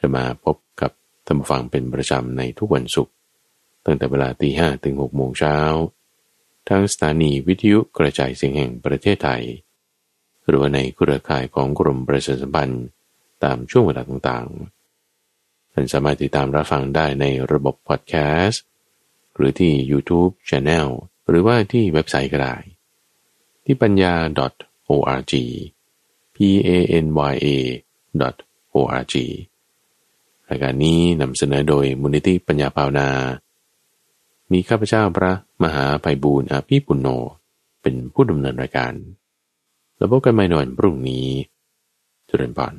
จะมาพบกับท่านฟังเป็นประจำในทุกวันศุกร์ตั้งแต่เวลาตีห้ถึงหกโมงเช้า ทางสถานีวิทยุกระจายเสียงแห่งประเทศไทย หรือว่าในเครือข่ายของกรมประชาสัมพันธ์ตามช่วงเวลาต่างๆ ท่านสามารถติดตามรับฟังได้ในระบบพอดแคสต์ หรือที่ YouTube Channel หรือว่าที่เว็บไซต์ก็ได้ ที่ปัญญา .org p a n y a .org รายการนี้นำเสนอโดยมูลนิธิปัญญาภาวนา มีข้าพเจ้าพระมหาไพบูลอาภีปุณโญเป็นผู้ดำเนินรายการ แล้วพบกันใหม่ในวันพรุ่งนี้จุรินพร